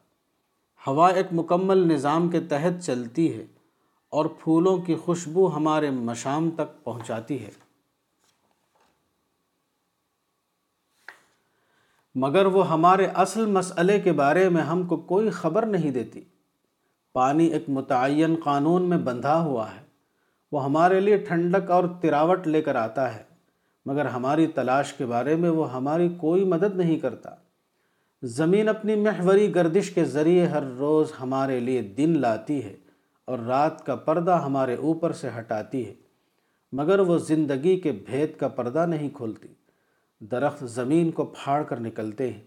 ہوا ایک مکمل نظام کے تحت چلتی ہے اور پھولوں کی خوشبو ہمارے مشام تک پہنچاتی ہے۔ مگر وہ ہمارے اصل مسئلے کے بارے میں ہم کو کوئی خبر نہیں دیتی۔ پانی ایک متعین قانون میں بندھا ہوا ہے۔ وہ ہمارے لیے ٹھنڈک اور تراوٹ لے کر آتا ہے۔ مگر ہماری تلاش کے بارے میں وہ ہماری کوئی مدد نہیں کرتا۔ زمین اپنی محوری گردش کے ذریعے ہر روز ہمارے لیے دن لاتی ہے اور رات کا پردہ ہمارے اوپر سے ہٹاتی ہے، مگر وہ زندگی کے بھید کا پردہ نہیں کھولتی۔ درخت زمین کو پھاڑ کر نکلتے ہیں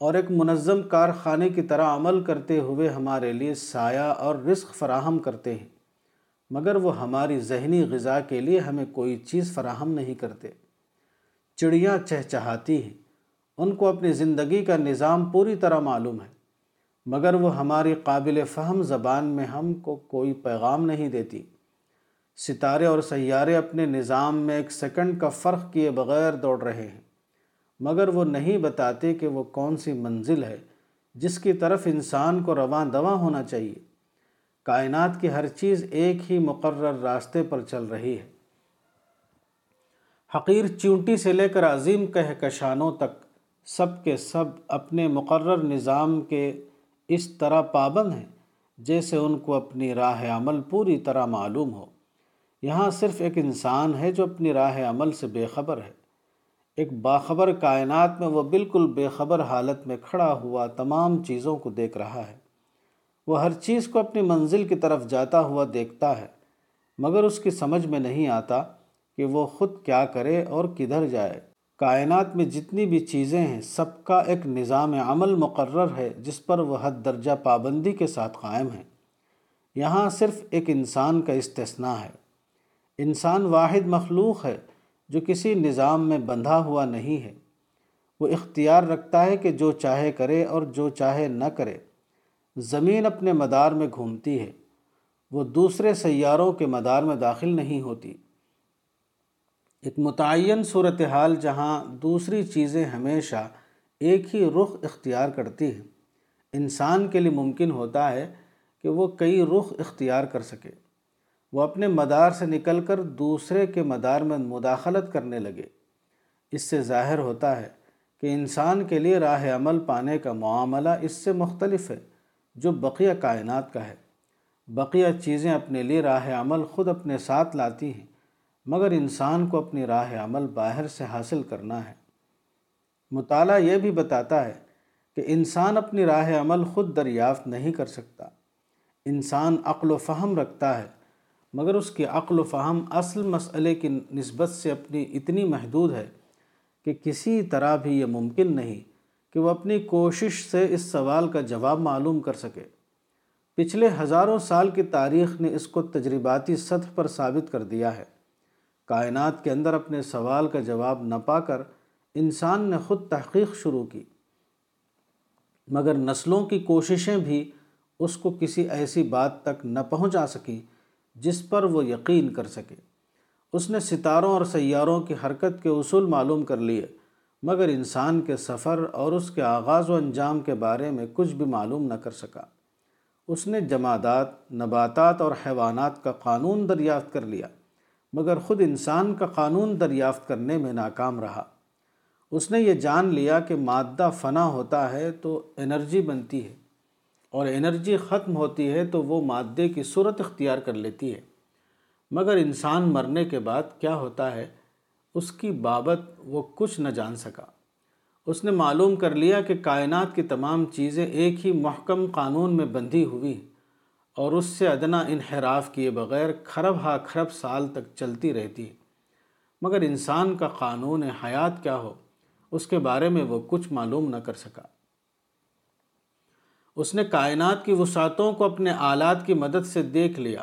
اور ایک منظم کارخانے کی طرح عمل کرتے ہوئے ہمارے لیے سایہ اور رزق فراہم کرتے ہیں۔ مگر وہ ہماری ذہنی غذا کے لیے ہمیں کوئی چیز فراہم نہیں کرتے۔ چڑیاں چہچہاتی ہیں۔ ان کو اپنی زندگی کا نظام پوری طرح معلوم ہے۔ مگر وہ ہماری قابل فہم زبان میں ہم کو کوئی پیغام نہیں دیتی۔ ستارے اور سیارے اپنے نظام میں ایک سیکنڈ کا فرق کیے بغیر دوڑ رہے ہیں۔ مگر وہ نہیں بتاتے کہ وہ کون سی منزل ہے جس کی طرف انسان کو رواں دواں ہونا چاہیے۔ کائنات کی ہر چیز ایک ہی مقرر راستے پر چل رہی ہے۔ حقیر چونٹی سے لے کر عظیم کہکشانوں تک سب کے سب اپنے مقرر نظام کے اس طرح پابند ہیں جیسے ان کو اپنی راہ عمل پوری طرح معلوم ہو۔ یہاں صرف ایک انسان ہے جو اپنی راہ عمل سے بے خبر ہے۔ ایک باخبر کائنات میں وہ بالکل بے خبر حالت میں کھڑا ہوا تمام چیزوں کو دیکھ رہا ہے۔ وہ ہر چیز کو اپنی منزل کی طرف جاتا ہوا دیکھتا ہے، مگر اس کی سمجھ میں نہیں آتا کہ وہ خود کیا کرے اور کدھر جائے۔ کائنات میں جتنی بھی چیزیں ہیں، سب کا ایک نظام عمل مقرر ہے، جس پر وہ حد درجہ پابندی کے ساتھ قائم ہے یہاں صرف ایک انسان کا استثناء ہے۔ انسان واحد مخلوق ہے جو کسی نظام میں بندھا ہوا نہیں ہے۔ وہ اختیار رکھتا ہے کہ جو چاہے کرے اور جو چاہے نہ کرے۔ زمین اپنے مدار میں گھومتی ہے۔ وہ دوسرے سیاروں کے مدار میں داخل نہیں ہوتی۔ ایک متعین صورتحال جہاں دوسری چیزیں ہمیشہ ایک ہی رخ اختیار کرتی ہیں۔ انسان کے لیے ممکن ہوتا ہے کہ وہ کئی رخ اختیار کر سکے۔ وہ اپنے مدار سے نکل کر دوسرے کے مدار میں مداخلت کرنے لگے۔ اس سے ظاہر ہوتا ہے کہ انسان کے لیے راہ عمل پانے کا معاملہ اس سے مختلف ہے۔ جو بقیہ کائنات کا ہے۔ بقیہ چیزیں اپنے لیے راہ عمل خود اپنے ساتھ لاتی ہیں، مگر انسان کو اپنی راہ عمل باہر سے حاصل کرنا ہے۔ مطالعہ یہ بھی بتاتا ہے کہ انسان اپنی راہ عمل خود دریافت نہیں کر سکتا۔ انسان عقل و فہم رکھتا ہے، مگر اس کی عقل و فہم اصل مسئلے کی نسبت سے اپنی اتنی محدود ہے کہ کسی طرح بھی یہ ممکن نہیں۔ کہ وہ اپنی کوشش سے اس سوال کا جواب معلوم کر سکے۔ پچھلے ہزاروں سال کی تاریخ نے اس کو تجرباتی سطح پر ثابت کر دیا ہے۔ کائنات کے اندر اپنے سوال کا جواب نہ پا کر انسان نے خود تحقیق شروع کی۔ مگر نسلوں کی کوششیں بھی اس کو کسی ایسی بات تک نہ پہنچا سکیں جس پر وہ یقین کر سکے۔ اس نے ستاروں اور سیاروں کی حرکت کے اصول معلوم کر لیے۔ مگر انسان کے سفر اور اس کے آغاز و انجام کے بارے میں کچھ بھی معلوم نہ کر سکا۔ اس نے جمادات، نباتات اور حیوانات کا قانون دریافت کر لیا، مگر خود انسان کا قانون دریافت کرنے میں ناکام رہا۔ اس نے یہ جان لیا کہ مادہ فنا ہوتا ہے تو انرجی بنتی ہے، اور انرجی ختم ہوتی ہے تو وہ مادے کی صورت اختیار کر لیتی ہے۔ مگر انسان مرنے کے بعد کیا ہوتا ہے؟ اس کی بابت وہ کچھ نہ جان سکا۔ اس نے معلوم کر لیا کہ کائنات کی تمام چیزیں ایک ہی محکم قانون میں بندھی ہوئی اور اس سے ادنا انحراف کیے بغیر کھرب ہا کھرب سال تک چلتی رہتی مگر انسان کا قانون حیات کیا ہو، اس کے بارے میں وہ کچھ معلوم نہ کر سکا۔ اس نے کائنات کی وسعتوں کو اپنے آلات کی مدد سے دیکھ لیا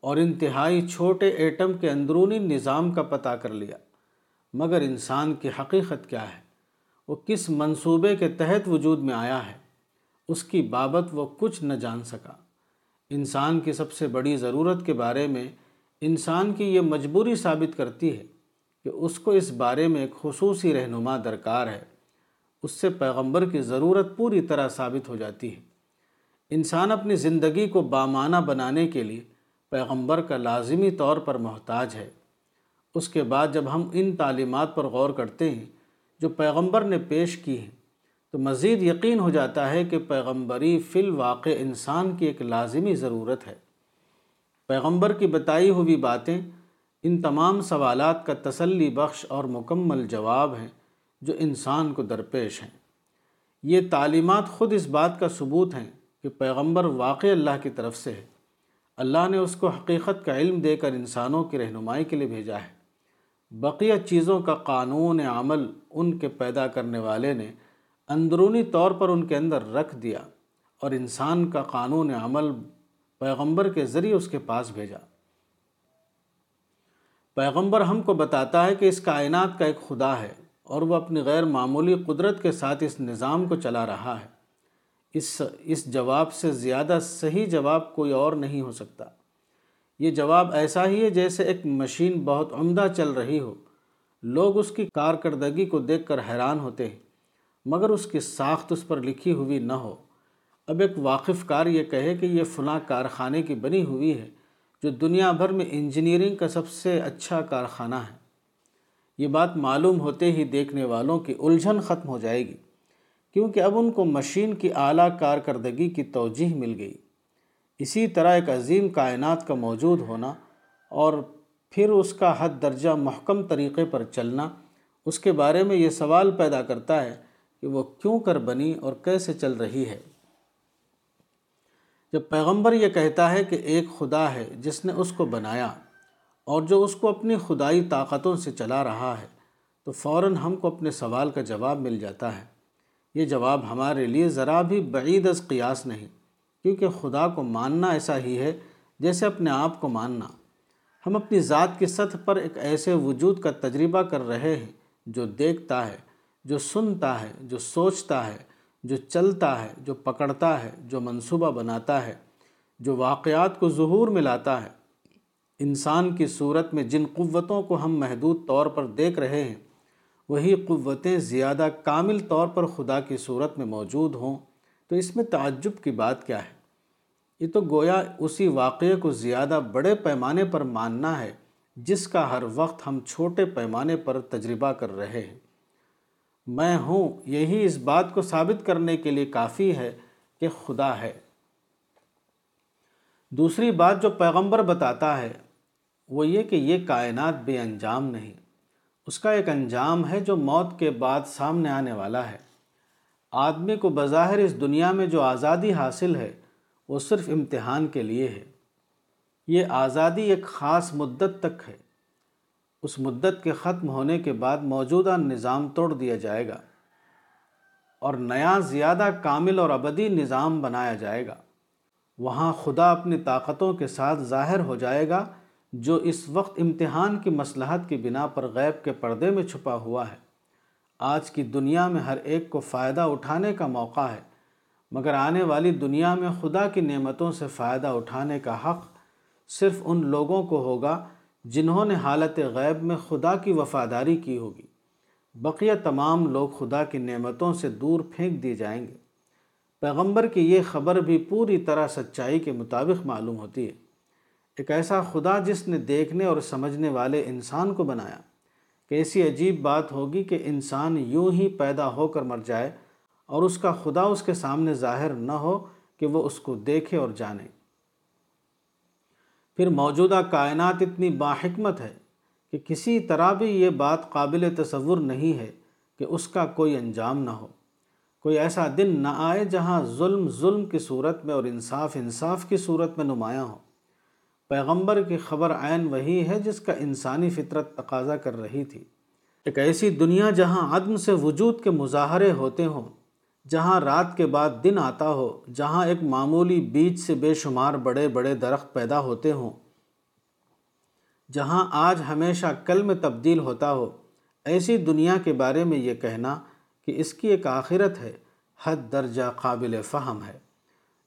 اور انتہائی چھوٹے ایٹم کے اندرونی نظام کا پتہ کر لیا۔ مگر انسان کی حقیقت کیا ہے؟ وہ کس منصوبے کے تحت وجود میں آیا ہے؟ اس کی بابت وہ کچھ نہ جان سکا۔ انسان کی سب سے بڑی ضرورت کے بارے میں انسان کی یہ مجبوری ثابت کرتی ہے کہ اس کو اس بارے میں ایک خصوصی رہنما درکار ہے۔ اس سے پیغمبر کی ضرورت پوری طرح ثابت ہو جاتی ہے۔ انسان اپنی زندگی کو بامانہ بنانے کے لیے پیغمبر کا لازمی طور پر محتاج ہے۔ اس کے بعد جب ہم ان تعلیمات پر غور کرتے ہیں، جو پیغمبر نے پیش کی ہیں، تو مزید یقین ہو جاتا ہے کہ پیغمبری فی الواقع انسان کی ایک لازمی ضرورت ہے۔ پیغمبر کی بتائی ہوئی باتیں ان تمام سوالات کا تسلی بخش اور مکمل جواب ہیں، جو انسان کو درپیش ہیں۔ یہ تعلیمات خود اس بات کا ثبوت ہیں کہ پیغمبر واقع اللہ کی طرف سے ہے۔ اللہ نے اس کو حقیقت کا علم دے کر انسانوں کی رہنمائی کے لیے بھیجا ہے۔ بقیہ چیزوں کا قانون عمل ان کے پیدا کرنے والے نے اندرونی طور پر ان کے اندر رکھ دیا اور انسان کا قانون عمل پیغمبر کے ذریعے اس کے پاس بھیجا۔ پیغمبر ہم کو بتاتا ہے کہ اس کائنات کا ایک خدا ہے اور وہ اپنی غیر معمولی قدرت کے ساتھ اس نظام کو چلا رہا ہے۔ اس اس جواب سے زیادہ صحیح جواب کوئی اور نہیں ہو سکتا۔ یہ جواب ایسا ہی ہے جیسے ایک مشین بہت عمدہ چل رہی ہو۔ لوگ اس کی کارکردگی کو دیکھ کر حیران ہوتے ہیں، مگر اس کی ساخت اس پر لکھی ہوئی نہ ہو۔ اب ایک واقف کار یہ کہے کہ یہ فلاں کارخانے کی بنی ہوئی ہے، جو دنیا بھر میں انجینئرنگ کا سب سے اچھا کارخانہ ہے۔ یہ بات معلوم ہوتے ہی دیکھنے والوں کی الجھن ختم ہو جائے گی، کیونکہ اب ان کو مشین کی اعلیٰ کارکردگی کی توجہ مل گئی۔ اسی طرح ایک عظیم کائنات کا موجود ہونا اور پھر اس کا حد درجہ محکم طریقے پر چلنا، اس کے بارے میں یہ سوال پیدا کرتا ہے کہ وہ کیوں کر بنی اور کیسے چل رہی ہے۔ جب پیغمبر یہ کہتا ہے کہ ایک خدا ہے جس نے اس کو بنایا اور جو اس کو اپنی خدائی طاقتوں سے چلا رہا ہے، تو فوراً ہم کو اپنے سوال کا جواب مل جاتا ہے۔ یہ جواب ہمارے لیے ذرا بھی بعید از قیاس نہیں۔ کیونکہ خدا کو ماننا ایسا ہی ہے جیسے اپنے آپ کو ماننا۔ ہم اپنی ذات کی سطح پر ایک ایسے وجود کا تجربہ کر رہے ہیں جو دیکھتا ہے، جو سنتا ہے، جو سوچتا ہے، جو چلتا ہے، جو پکڑتا ہے، جو منصوبہ بناتا ہے، جو واقعات کو ظہور میں لاتا ہے۔ انسان کی صورت میں جن قوتوں کو ہم محدود طور پر دیکھ رہے ہیں، وہی قوتیں زیادہ کامل طور پر خدا کی صورت میں موجود ہوں۔ تو اس میں تعجب کی بات کیا ہے؟ یہ تو گویا اسی واقعے کو زیادہ بڑے پیمانے پر ماننا ہے، جس کا ہر وقت ہم چھوٹے پیمانے پر تجربہ کر رہے ہیں۔ میں ہوں، یہی اس بات کو ثابت کرنے کے لیے کافی ہے کہ خدا ہے۔ دوسری بات جو پیغمبر بتاتا ہے، وہ یہ کہ یہ کائنات بے انجام نہیں، اس کا ایک انجام ہے جو موت کے بعد سامنے آنے والا ہے۔ آدمی کو بظاہر اس دنیا میں جو آزادی حاصل ہے، وہ صرف امتحان کے لیے ہے۔ یہ آزادی ایک خاص مدت تک ہے۔ اس مدت کے ختم ہونے کے بعد موجودہ نظام توڑ دیا جائے گا اور نیا زیادہ کامل اور ابدی نظام بنایا جائے گا۔ وہاں خدا اپنی طاقتوں کے ساتھ ظاہر ہو جائے گا، جو اس وقت امتحان کی مصلحت کی بنا پر غیب کے پردے میں چھپا ہوا ہے۔ آج کی دنیا میں ہر ایک کو فائدہ اٹھانے کا موقع ہے، مگر آنے والی دنیا میں خدا کی نعمتوں سے فائدہ اٹھانے کا حق صرف ان لوگوں کو ہوگا جنہوں نے حالت غیب میں خدا کی وفاداری کی ہوگی۔ بقیہ تمام لوگ خدا کی نعمتوں سے دور پھینک دی جائیں گے۔ پیغمبر کی یہ خبر بھی پوری طرح سچائی کے مطابق معلوم ہوتی ہے۔ ایک ایسا خدا جس نے دیکھنے اور سمجھنے والے انسان کو بنایا۔ کہ ایسی عجیب بات ہوگی کہ انسان یوں ہی پیدا ہو کر مر جائے اور اس کا خدا اس کے سامنے ظاہر نہ ہو کہ وہ اس کو دیکھے اور جانے۔ پھر موجودہ کائنات اتنی باحکمت ہے کہ کسی طرح بھی یہ بات قابل تصور نہیں ہے کہ اس کا کوئی انجام نہ ہو۔ کوئی ایسا دن نہ آئے جہاں ظلم ظلم کی صورت میں اور انصاف انصاف کی صورت میں نمایاں ہو۔ پیغمبر کی خبر عین وہی ہے جس کا انسانی فطرت تقاضا کر رہی تھی۔ ایک ایسی دنیا جہاں عدم سے وجود کے مظاہرے ہوتے ہوں، جہاں رات کے بعد دن آتا ہو، جہاں ایک معمولی بیج سے بے شمار بڑے بڑے درخت پیدا ہوتے ہوں، جہاں آج ہمیشہ کل میں تبدیل ہوتا ہو۔ ایسی دنیا کے بارے میں یہ کہنا کہ اس کی ایک آخرت ہے، حد درجہ قابل فہم ہے۔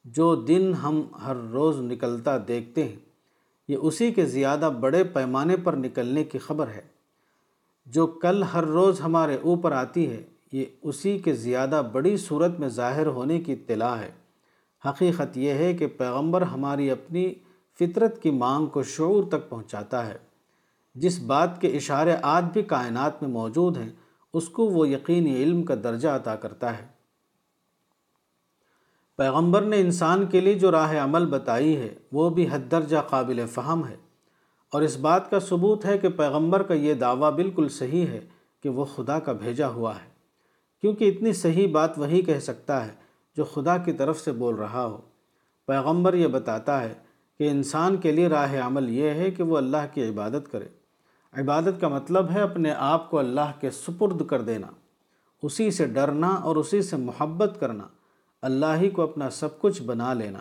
جو دن ہم ہر روز نکلتا دیکھتے ہیں۔ یہ اسی کے زیادہ بڑے پیمانے پر نکلنے کی خبر ہے۔ جو کل ہر روز ہمارے اوپر آتی ہے، یہ اسی کے زیادہ بڑی صورت میں ظاہر ہونے کی اطلاع ہے۔ حقیقت یہ ہے کہ پیغمبر ہماری اپنی فطرت کی مانگ کو شعور تک پہنچاتا ہے۔ جس بات کے اشارے آج بھی کائنات میں موجود ہیں، اس کو وہ یقینی علم کا درجہ عطا کرتا ہے۔ پیغمبر نے انسان کے لیے جو راہ عمل بتائی ہے، وہ بھی حد درجہ قابل فہم ہے۔ اور اس بات کا ثبوت ہے کہ پیغمبر کا یہ دعویٰ بالکل صحیح ہے کہ وہ خدا کا بھیجا ہوا ہے۔ کیونکہ اتنی صحیح بات وہی کہہ سکتا ہے جو خدا کی طرف سے بول رہا ہو۔ پیغمبر یہ بتاتا ہے کہ انسان کے لیے راہ عمل یہ ہے کہ وہ اللہ کی عبادت کرے۔ عبادت کا مطلب ہے اپنے آپ کو اللہ کے سپرد کر دینا، اسی سے ڈرنا اور اسی سے محبت کرنا۔ اللہ ہی کو اپنا سب کچھ بنا لینا۔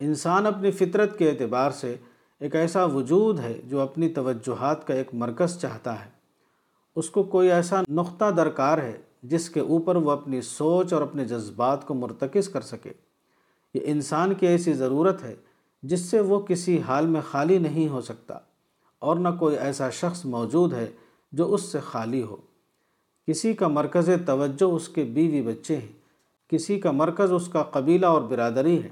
انسان اپنی فطرت کے اعتبار سے ایک ایسا وجود ہے جو اپنی توجہات کا ایک مرکز چاہتا ہے۔ اس کو کوئی ایسا نقطہ درکار ہے جس کے اوپر وہ اپنی سوچ اور اپنے جذبات کو مرتکز کر سکے۔ یہ انسان کی ایسی ضرورت ہے جس سے وہ کسی حال میں خالی نہیں ہو سکتا اور نہ کوئی ایسا شخص موجود ہے جو اس سے خالی ہو۔ کسی کا مرکز توجہ اس کے بیوی بچے ہیں۔ کسی کا مرکز اس کا قبیلہ اور برادری ہے،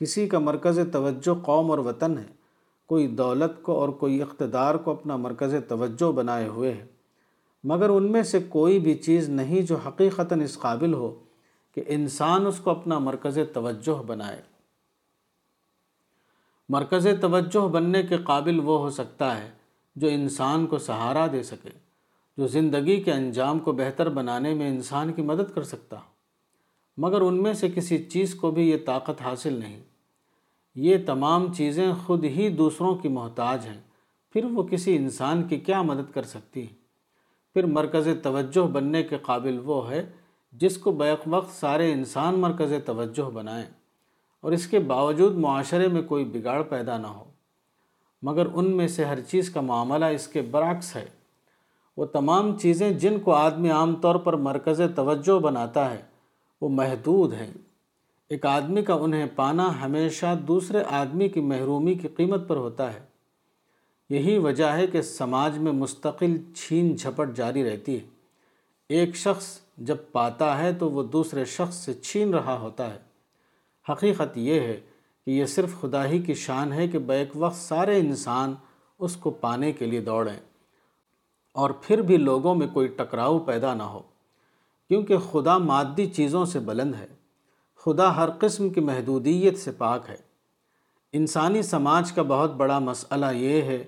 کسی کا مرکز توجہ قوم اور وطن ہے۔ کوئی دولت کو اور کوئی اقتدار کو اپنا مرکز توجہ بنائے ہوئے ہے۔ مگر ان میں سے کوئی بھی چیز نہیں جو حقیقتاً اس قابل ہو کہ انسان اس کو اپنا مرکز توجہ بنائے۔ مرکز توجہ بننے کے قابل وہ ہو سکتا ہے جو انسان کو سہارا دے سکے، جو زندگی کے انجام کو بہتر بنانے میں انسان کی مدد کر سکتا ہو۔ مگر ان میں سے کسی چیز کو بھی یہ طاقت حاصل نہیں۔ یہ تمام چیزیں خود ہی دوسروں کی محتاج ہیں، پھر وہ کسی انسان کی کیا مدد کر سکتی ہیں؟ پھر مرکز توجہ بننے کے قابل وہ ہے جس کو بیک وقت سارے انسان مرکز توجہ بنائیں، اور اس کے باوجود معاشرے میں کوئی بگاڑ پیدا نہ ہو۔ مگر ان میں سے ہر چیز کا معاملہ اس کے برعکس ہے۔ وہ تمام چیزیں جن کو آدمی عام طور پر مرکز توجہ بناتا ہے وہ محدود ہیں۔ ایک آدمی کا انہیں پانا ہمیشہ دوسرے آدمی کی محرومی کی قیمت پر ہوتا ہے۔ یہی وجہ ہے کہ سماج میں مستقل چھین جھپٹ جاری رہتی ہے۔ ایک شخص جب پاتا ہے تو وہ دوسرے شخص سے چھین رہا ہوتا ہے۔ حقیقت یہ ہے کہ یہ صرف خدا ہی کی شان ہے کہ بیک وقت سارے انسان اس کو پانے کے لیے دوڑیں اور پھر بھی لوگوں میں کوئی ٹکراؤ پیدا نہ ہو۔ کیونکہ خدا مادی چیزوں سے بلند ہے۔ خدا ہر قسم کی محدودیت سے پاک ہے۔ انسانی سماج کا بہت بڑا مسئلہ یہ ہے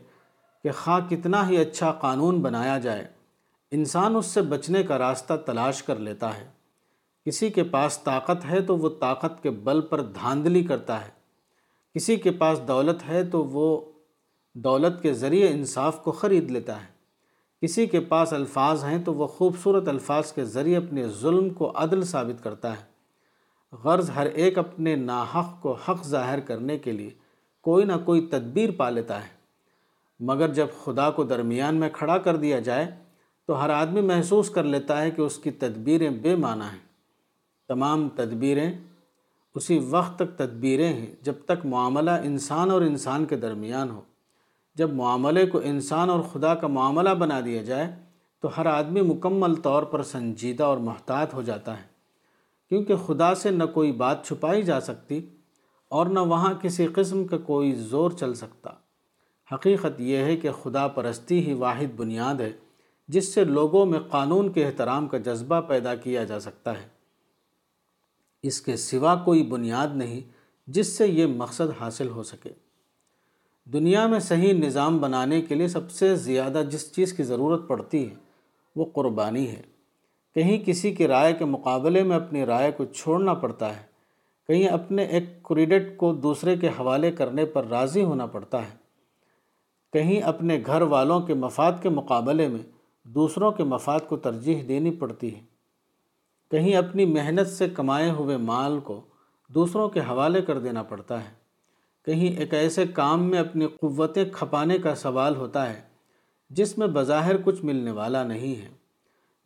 کہ خواہ کتنا ہی اچھا قانون بنایا جائے، انسان اس سے بچنے کا راستہ تلاش کر لیتا ہے۔ کسی کے پاس طاقت ہے تو وہ طاقت کے بل پر دھاندلی کرتا ہے۔ کسی کے پاس دولت ہے تو وہ دولت کے ذریعے انصاف کو خرید لیتا ہے۔ کسی کے پاس الفاظ ہیں تو وہ خوبصورت الفاظ کے ذریعے اپنے ظلم کو عدل ثابت کرتا ہے۔ غرض ہر ایک اپنے ناحق کو حق ظاہر کرنے کے لیے کوئی نہ کوئی تدبیر پا لیتا ہے۔ مگر جب خدا کو درمیان میں کھڑا کر دیا جائے تو ہر آدمی محسوس کر لیتا ہے کہ اس کی تدبیریں بے معنی ہیں۔ تمام تدبیریں اسی وقت تک تدبیریں ہیں جب تک معاملہ انسان اور انسان کے درمیان ہو۔ جب معاملے کو انسان اور خدا کا معاملہ بنا دیا جائے، تو ہر آدمی مکمل طور پر سنجیدہ اور محتاط ہو جاتا ہے، کیونکہ خدا سے نہ کوئی بات چھپائی جا سکتی اور نہ وہاں کسی قسم کا کوئی زور چل سکتا۔ حقیقت یہ ہے کہ خدا پرستی ہی واحد بنیاد ہے، جس سے لوگوں میں قانون کے احترام کا جذبہ پیدا کیا جا سکتا ہے۔ اس کے سوا کوئی بنیاد نہیں، جس سے یہ مقصد حاصل ہو سکے۔ دنیا میں صحیح نظام بنانے کے لیے سب سے زیادہ جس چیز کی ضرورت پڑتی ہے، وہ قربانی ہے۔ کہیں کسی کی رائے کے مقابلے میں اپنی رائے کو چھوڑنا پڑتا ہے، کہیں اپنے ایک کریڈٹ کو دوسرے کے حوالے کرنے پر راضی ہونا پڑتا ہے۔ کہیں اپنے گھر والوں کے مفاد کے مقابلے میں دوسروں کے مفاد کو ترجیح دینی پڑتی ہے۔ کہیں اپنی محنت سے کمائے ہوئے مال کو دوسروں کے حوالے کر دینا پڑتا ہے۔ کہیں ایک ایسے کام میں اپنی قوتیں کھپانے کا سوال ہوتا ہے، جس میں بظاہر کچھ ملنے والا نہیں ہے۔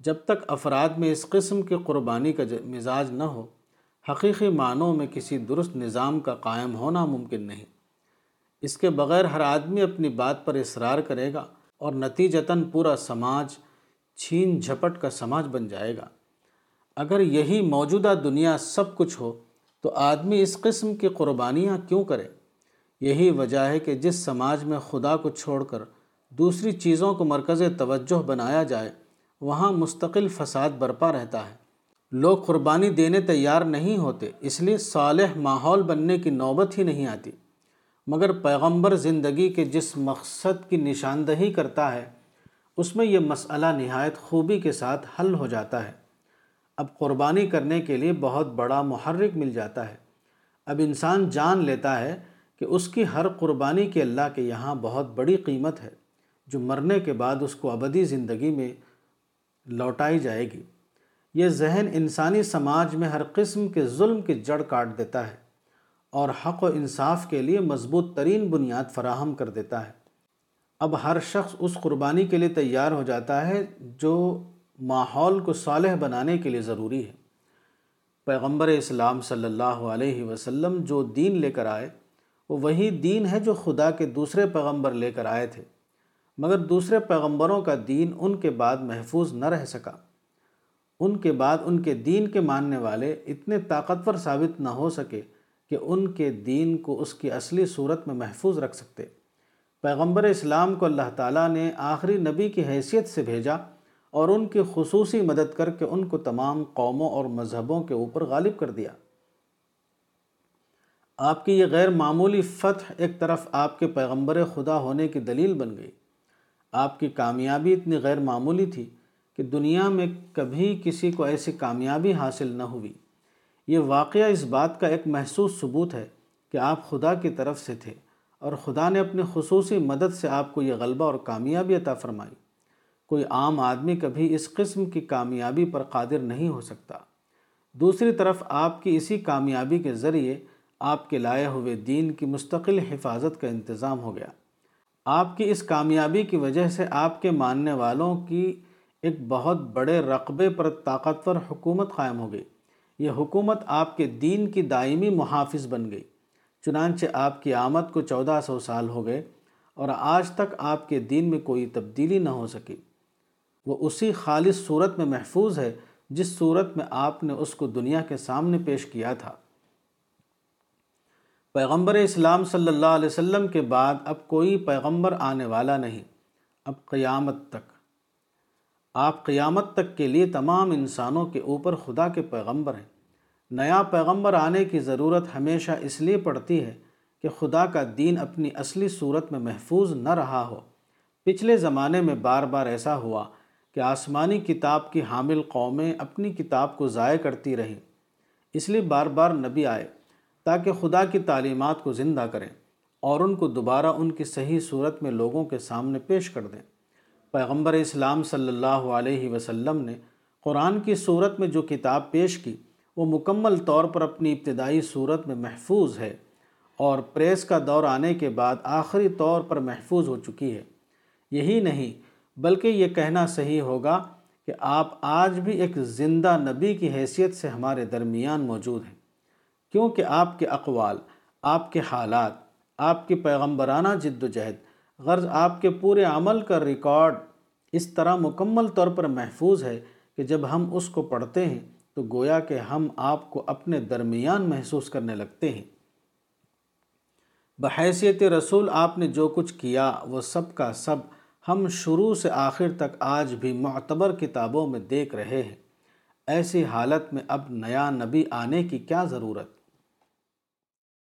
جب تک افراد میں اس قسم کی قربانی کا مزاج نہ ہو، حقیقی معنوں میں کسی درست نظام کا قائم ہونا ممکن نہیں۔ اس کے بغیر ہر آدمی اپنی بات پر اصرار کرے گا اور نتیجتاً پورا سماج چھین جھپٹ کا سماج بن جائے گا۔ اگر یہی موجودہ دنیا سب کچھ ہو، تو آدمی اس قسم کی قربانیاں کیوں کرے؟ یہی وجہ ہے کہ جس سماج میں خدا کو چھوڑ کر دوسری چیزوں کو مرکز توجہ بنایا جائے، وہاں مستقل فساد برپا رہتا ہے۔ لوگ قربانی دینے تیار نہیں ہوتے، اس لیے صالح ماحول بننے کی نوبت ہی نہیں آتی۔ مگر پیغمبر زندگی کے جس مقصد کی نشاندہی کرتا ہے، اس میں یہ مسئلہ نہایت خوبی کے ساتھ حل ہو جاتا ہے۔ اب قربانی کرنے کے لیے بہت بڑا محرک مل جاتا ہے۔ اب انسان جان لیتا ہے کہ اس کی ہر قربانی کے اللہ کے یہاں بہت بڑی قیمت ہے، جو مرنے کے بعد اس کو ابدی زندگی میں لوٹائی جائے گی۔ یہ ذہن انسانی سماج میں ہر قسم کے ظلم کی جڑ کاٹ دیتا ہے اور حق و انصاف کے لیے مضبوط ترین بنیاد فراہم کر دیتا ہے۔ اب ہر شخص اس قربانی کے لیے تیار ہو جاتا ہے جو ماحول کو صالح بنانے کے لیے ضروری ہے۔ پیغمبر اسلام صلی اللہ علیہ وسلم جو دین لے کر آئے وہ وہی دین ہے جو خدا کے دوسرے پیغمبر لے کر آئے تھے۔ مگر دوسرے پیغمبروں کا دین ان کے بعد محفوظ نہ رہ سکا۔ ان کے بعد ان کے دین کے ماننے والے اتنے طاقتور ثابت نہ ہو سکے کہ ان کے دین کو اس کی اصلی صورت میں محفوظ رکھ سکتے۔ پیغمبر اسلام کو اللہ تعالیٰ نے آخری نبی کی حیثیت سے بھیجا اور ان کی خصوصی مدد کر کے ان کو تمام قوموں اور مذہبوں کے اوپر غالب کر دیا۔ آپ کی یہ غیر معمولی فتح ایک طرف آپ کے پیغمبر خدا ہونے کی دلیل بن گئی۔ آپ کی کامیابی اتنی غیر معمولی تھی کہ دنیا میں کبھی کسی کو ایسی کامیابی حاصل نہ ہوئی۔ یہ واقعہ اس بات کا ایک محسوس ثبوت ہے کہ آپ خدا کی طرف سے تھے اور خدا نے اپنی خصوصی مدد سے آپ کو یہ غلبہ اور کامیابی عطا فرمائی۔ کوئی عام آدمی کبھی اس قسم کی کامیابی پر قادر نہیں ہو سکتا۔ دوسری طرف آپ کی اسی کامیابی کے ذریعے آپ کے لائے ہوئے دین کی مستقل حفاظت کا انتظام ہو گیا۔ آپ کی اس کامیابی کی وجہ سے آپ کے ماننے والوں کی ایک بہت بڑے رقبے پر طاقتور حکومت قائم ہو گئی۔ یہ حکومت آپ کے دین کی دائمی محافظ بن گئی۔ چنانچہ آپ کی آمد کو چودہ سو سال ہو گئے اور آج تک آپ کے دین میں کوئی تبدیلی نہ ہو سکی۔ وہ اسی خالص صورت میں محفوظ ہے جس صورت میں آپ نے اس کو دنیا کے سامنے پیش کیا تھا۔ پیغمبر اسلام صلی اللہ علیہ وسلم کے بعد اب کوئی پیغمبر آنے والا نہیں۔ اب قیامت تک۔ آپ قیامت تک کے لیے تمام انسانوں کے اوپر خدا کے پیغمبر ہیں۔ نیا پیغمبر آنے کی ضرورت ہمیشہ اس لیے پڑتی ہے کہ خدا کا دین اپنی اصلی صورت میں محفوظ نہ رہا ہو۔ پچھلے زمانے میں بار بار ایسا ہوا کہ آسمانی کتاب کی حامل قومیں اپنی کتاب کو ضائع کرتی رہیں۔ اس لیے بار بار نبی آئے۔ تاکہ خدا کی تعلیمات کو زندہ کریں اور ان کو دوبارہ ان کی صحیح صورت میں لوگوں کے سامنے پیش کر دیں۔ پیغمبر اسلام صلی اللہ علیہ وسلم نے قرآن کی صورت میں جو کتاب پیش کی، وہ مکمل طور پر اپنی ابتدائی صورت میں محفوظ ہے اور پریس کا دور آنے کے بعد آخری طور پر محفوظ ہو چکی ہے۔ یہی نہیں، بلکہ یہ کہنا صحیح ہوگا کہ آپ آج بھی ایک زندہ نبی کی حیثیت سے ہمارے درمیان موجود ہیں۔ کیونکہ آپ کے اقوال، آپ کے حالات، آپ کی پیغمبرانہ جد و جہد، غرض آپ کے پورے عمل کا ریکارڈ اس طرح مکمل طور پر محفوظ ہے کہ جب ہم اس کو پڑھتے ہیں تو گویا کہ ہم آپ کو اپنے درمیان محسوس کرنے لگتے ہیں۔ بحیثیت رسول آپ نے جو کچھ کیا وہ سب کا سب ہم شروع سے آخر تک آج بھی معتبر کتابوں میں دیکھ رہے ہیں۔ ایسی حالت میں اب نیا نبی آنے کی کیا ضرورت؟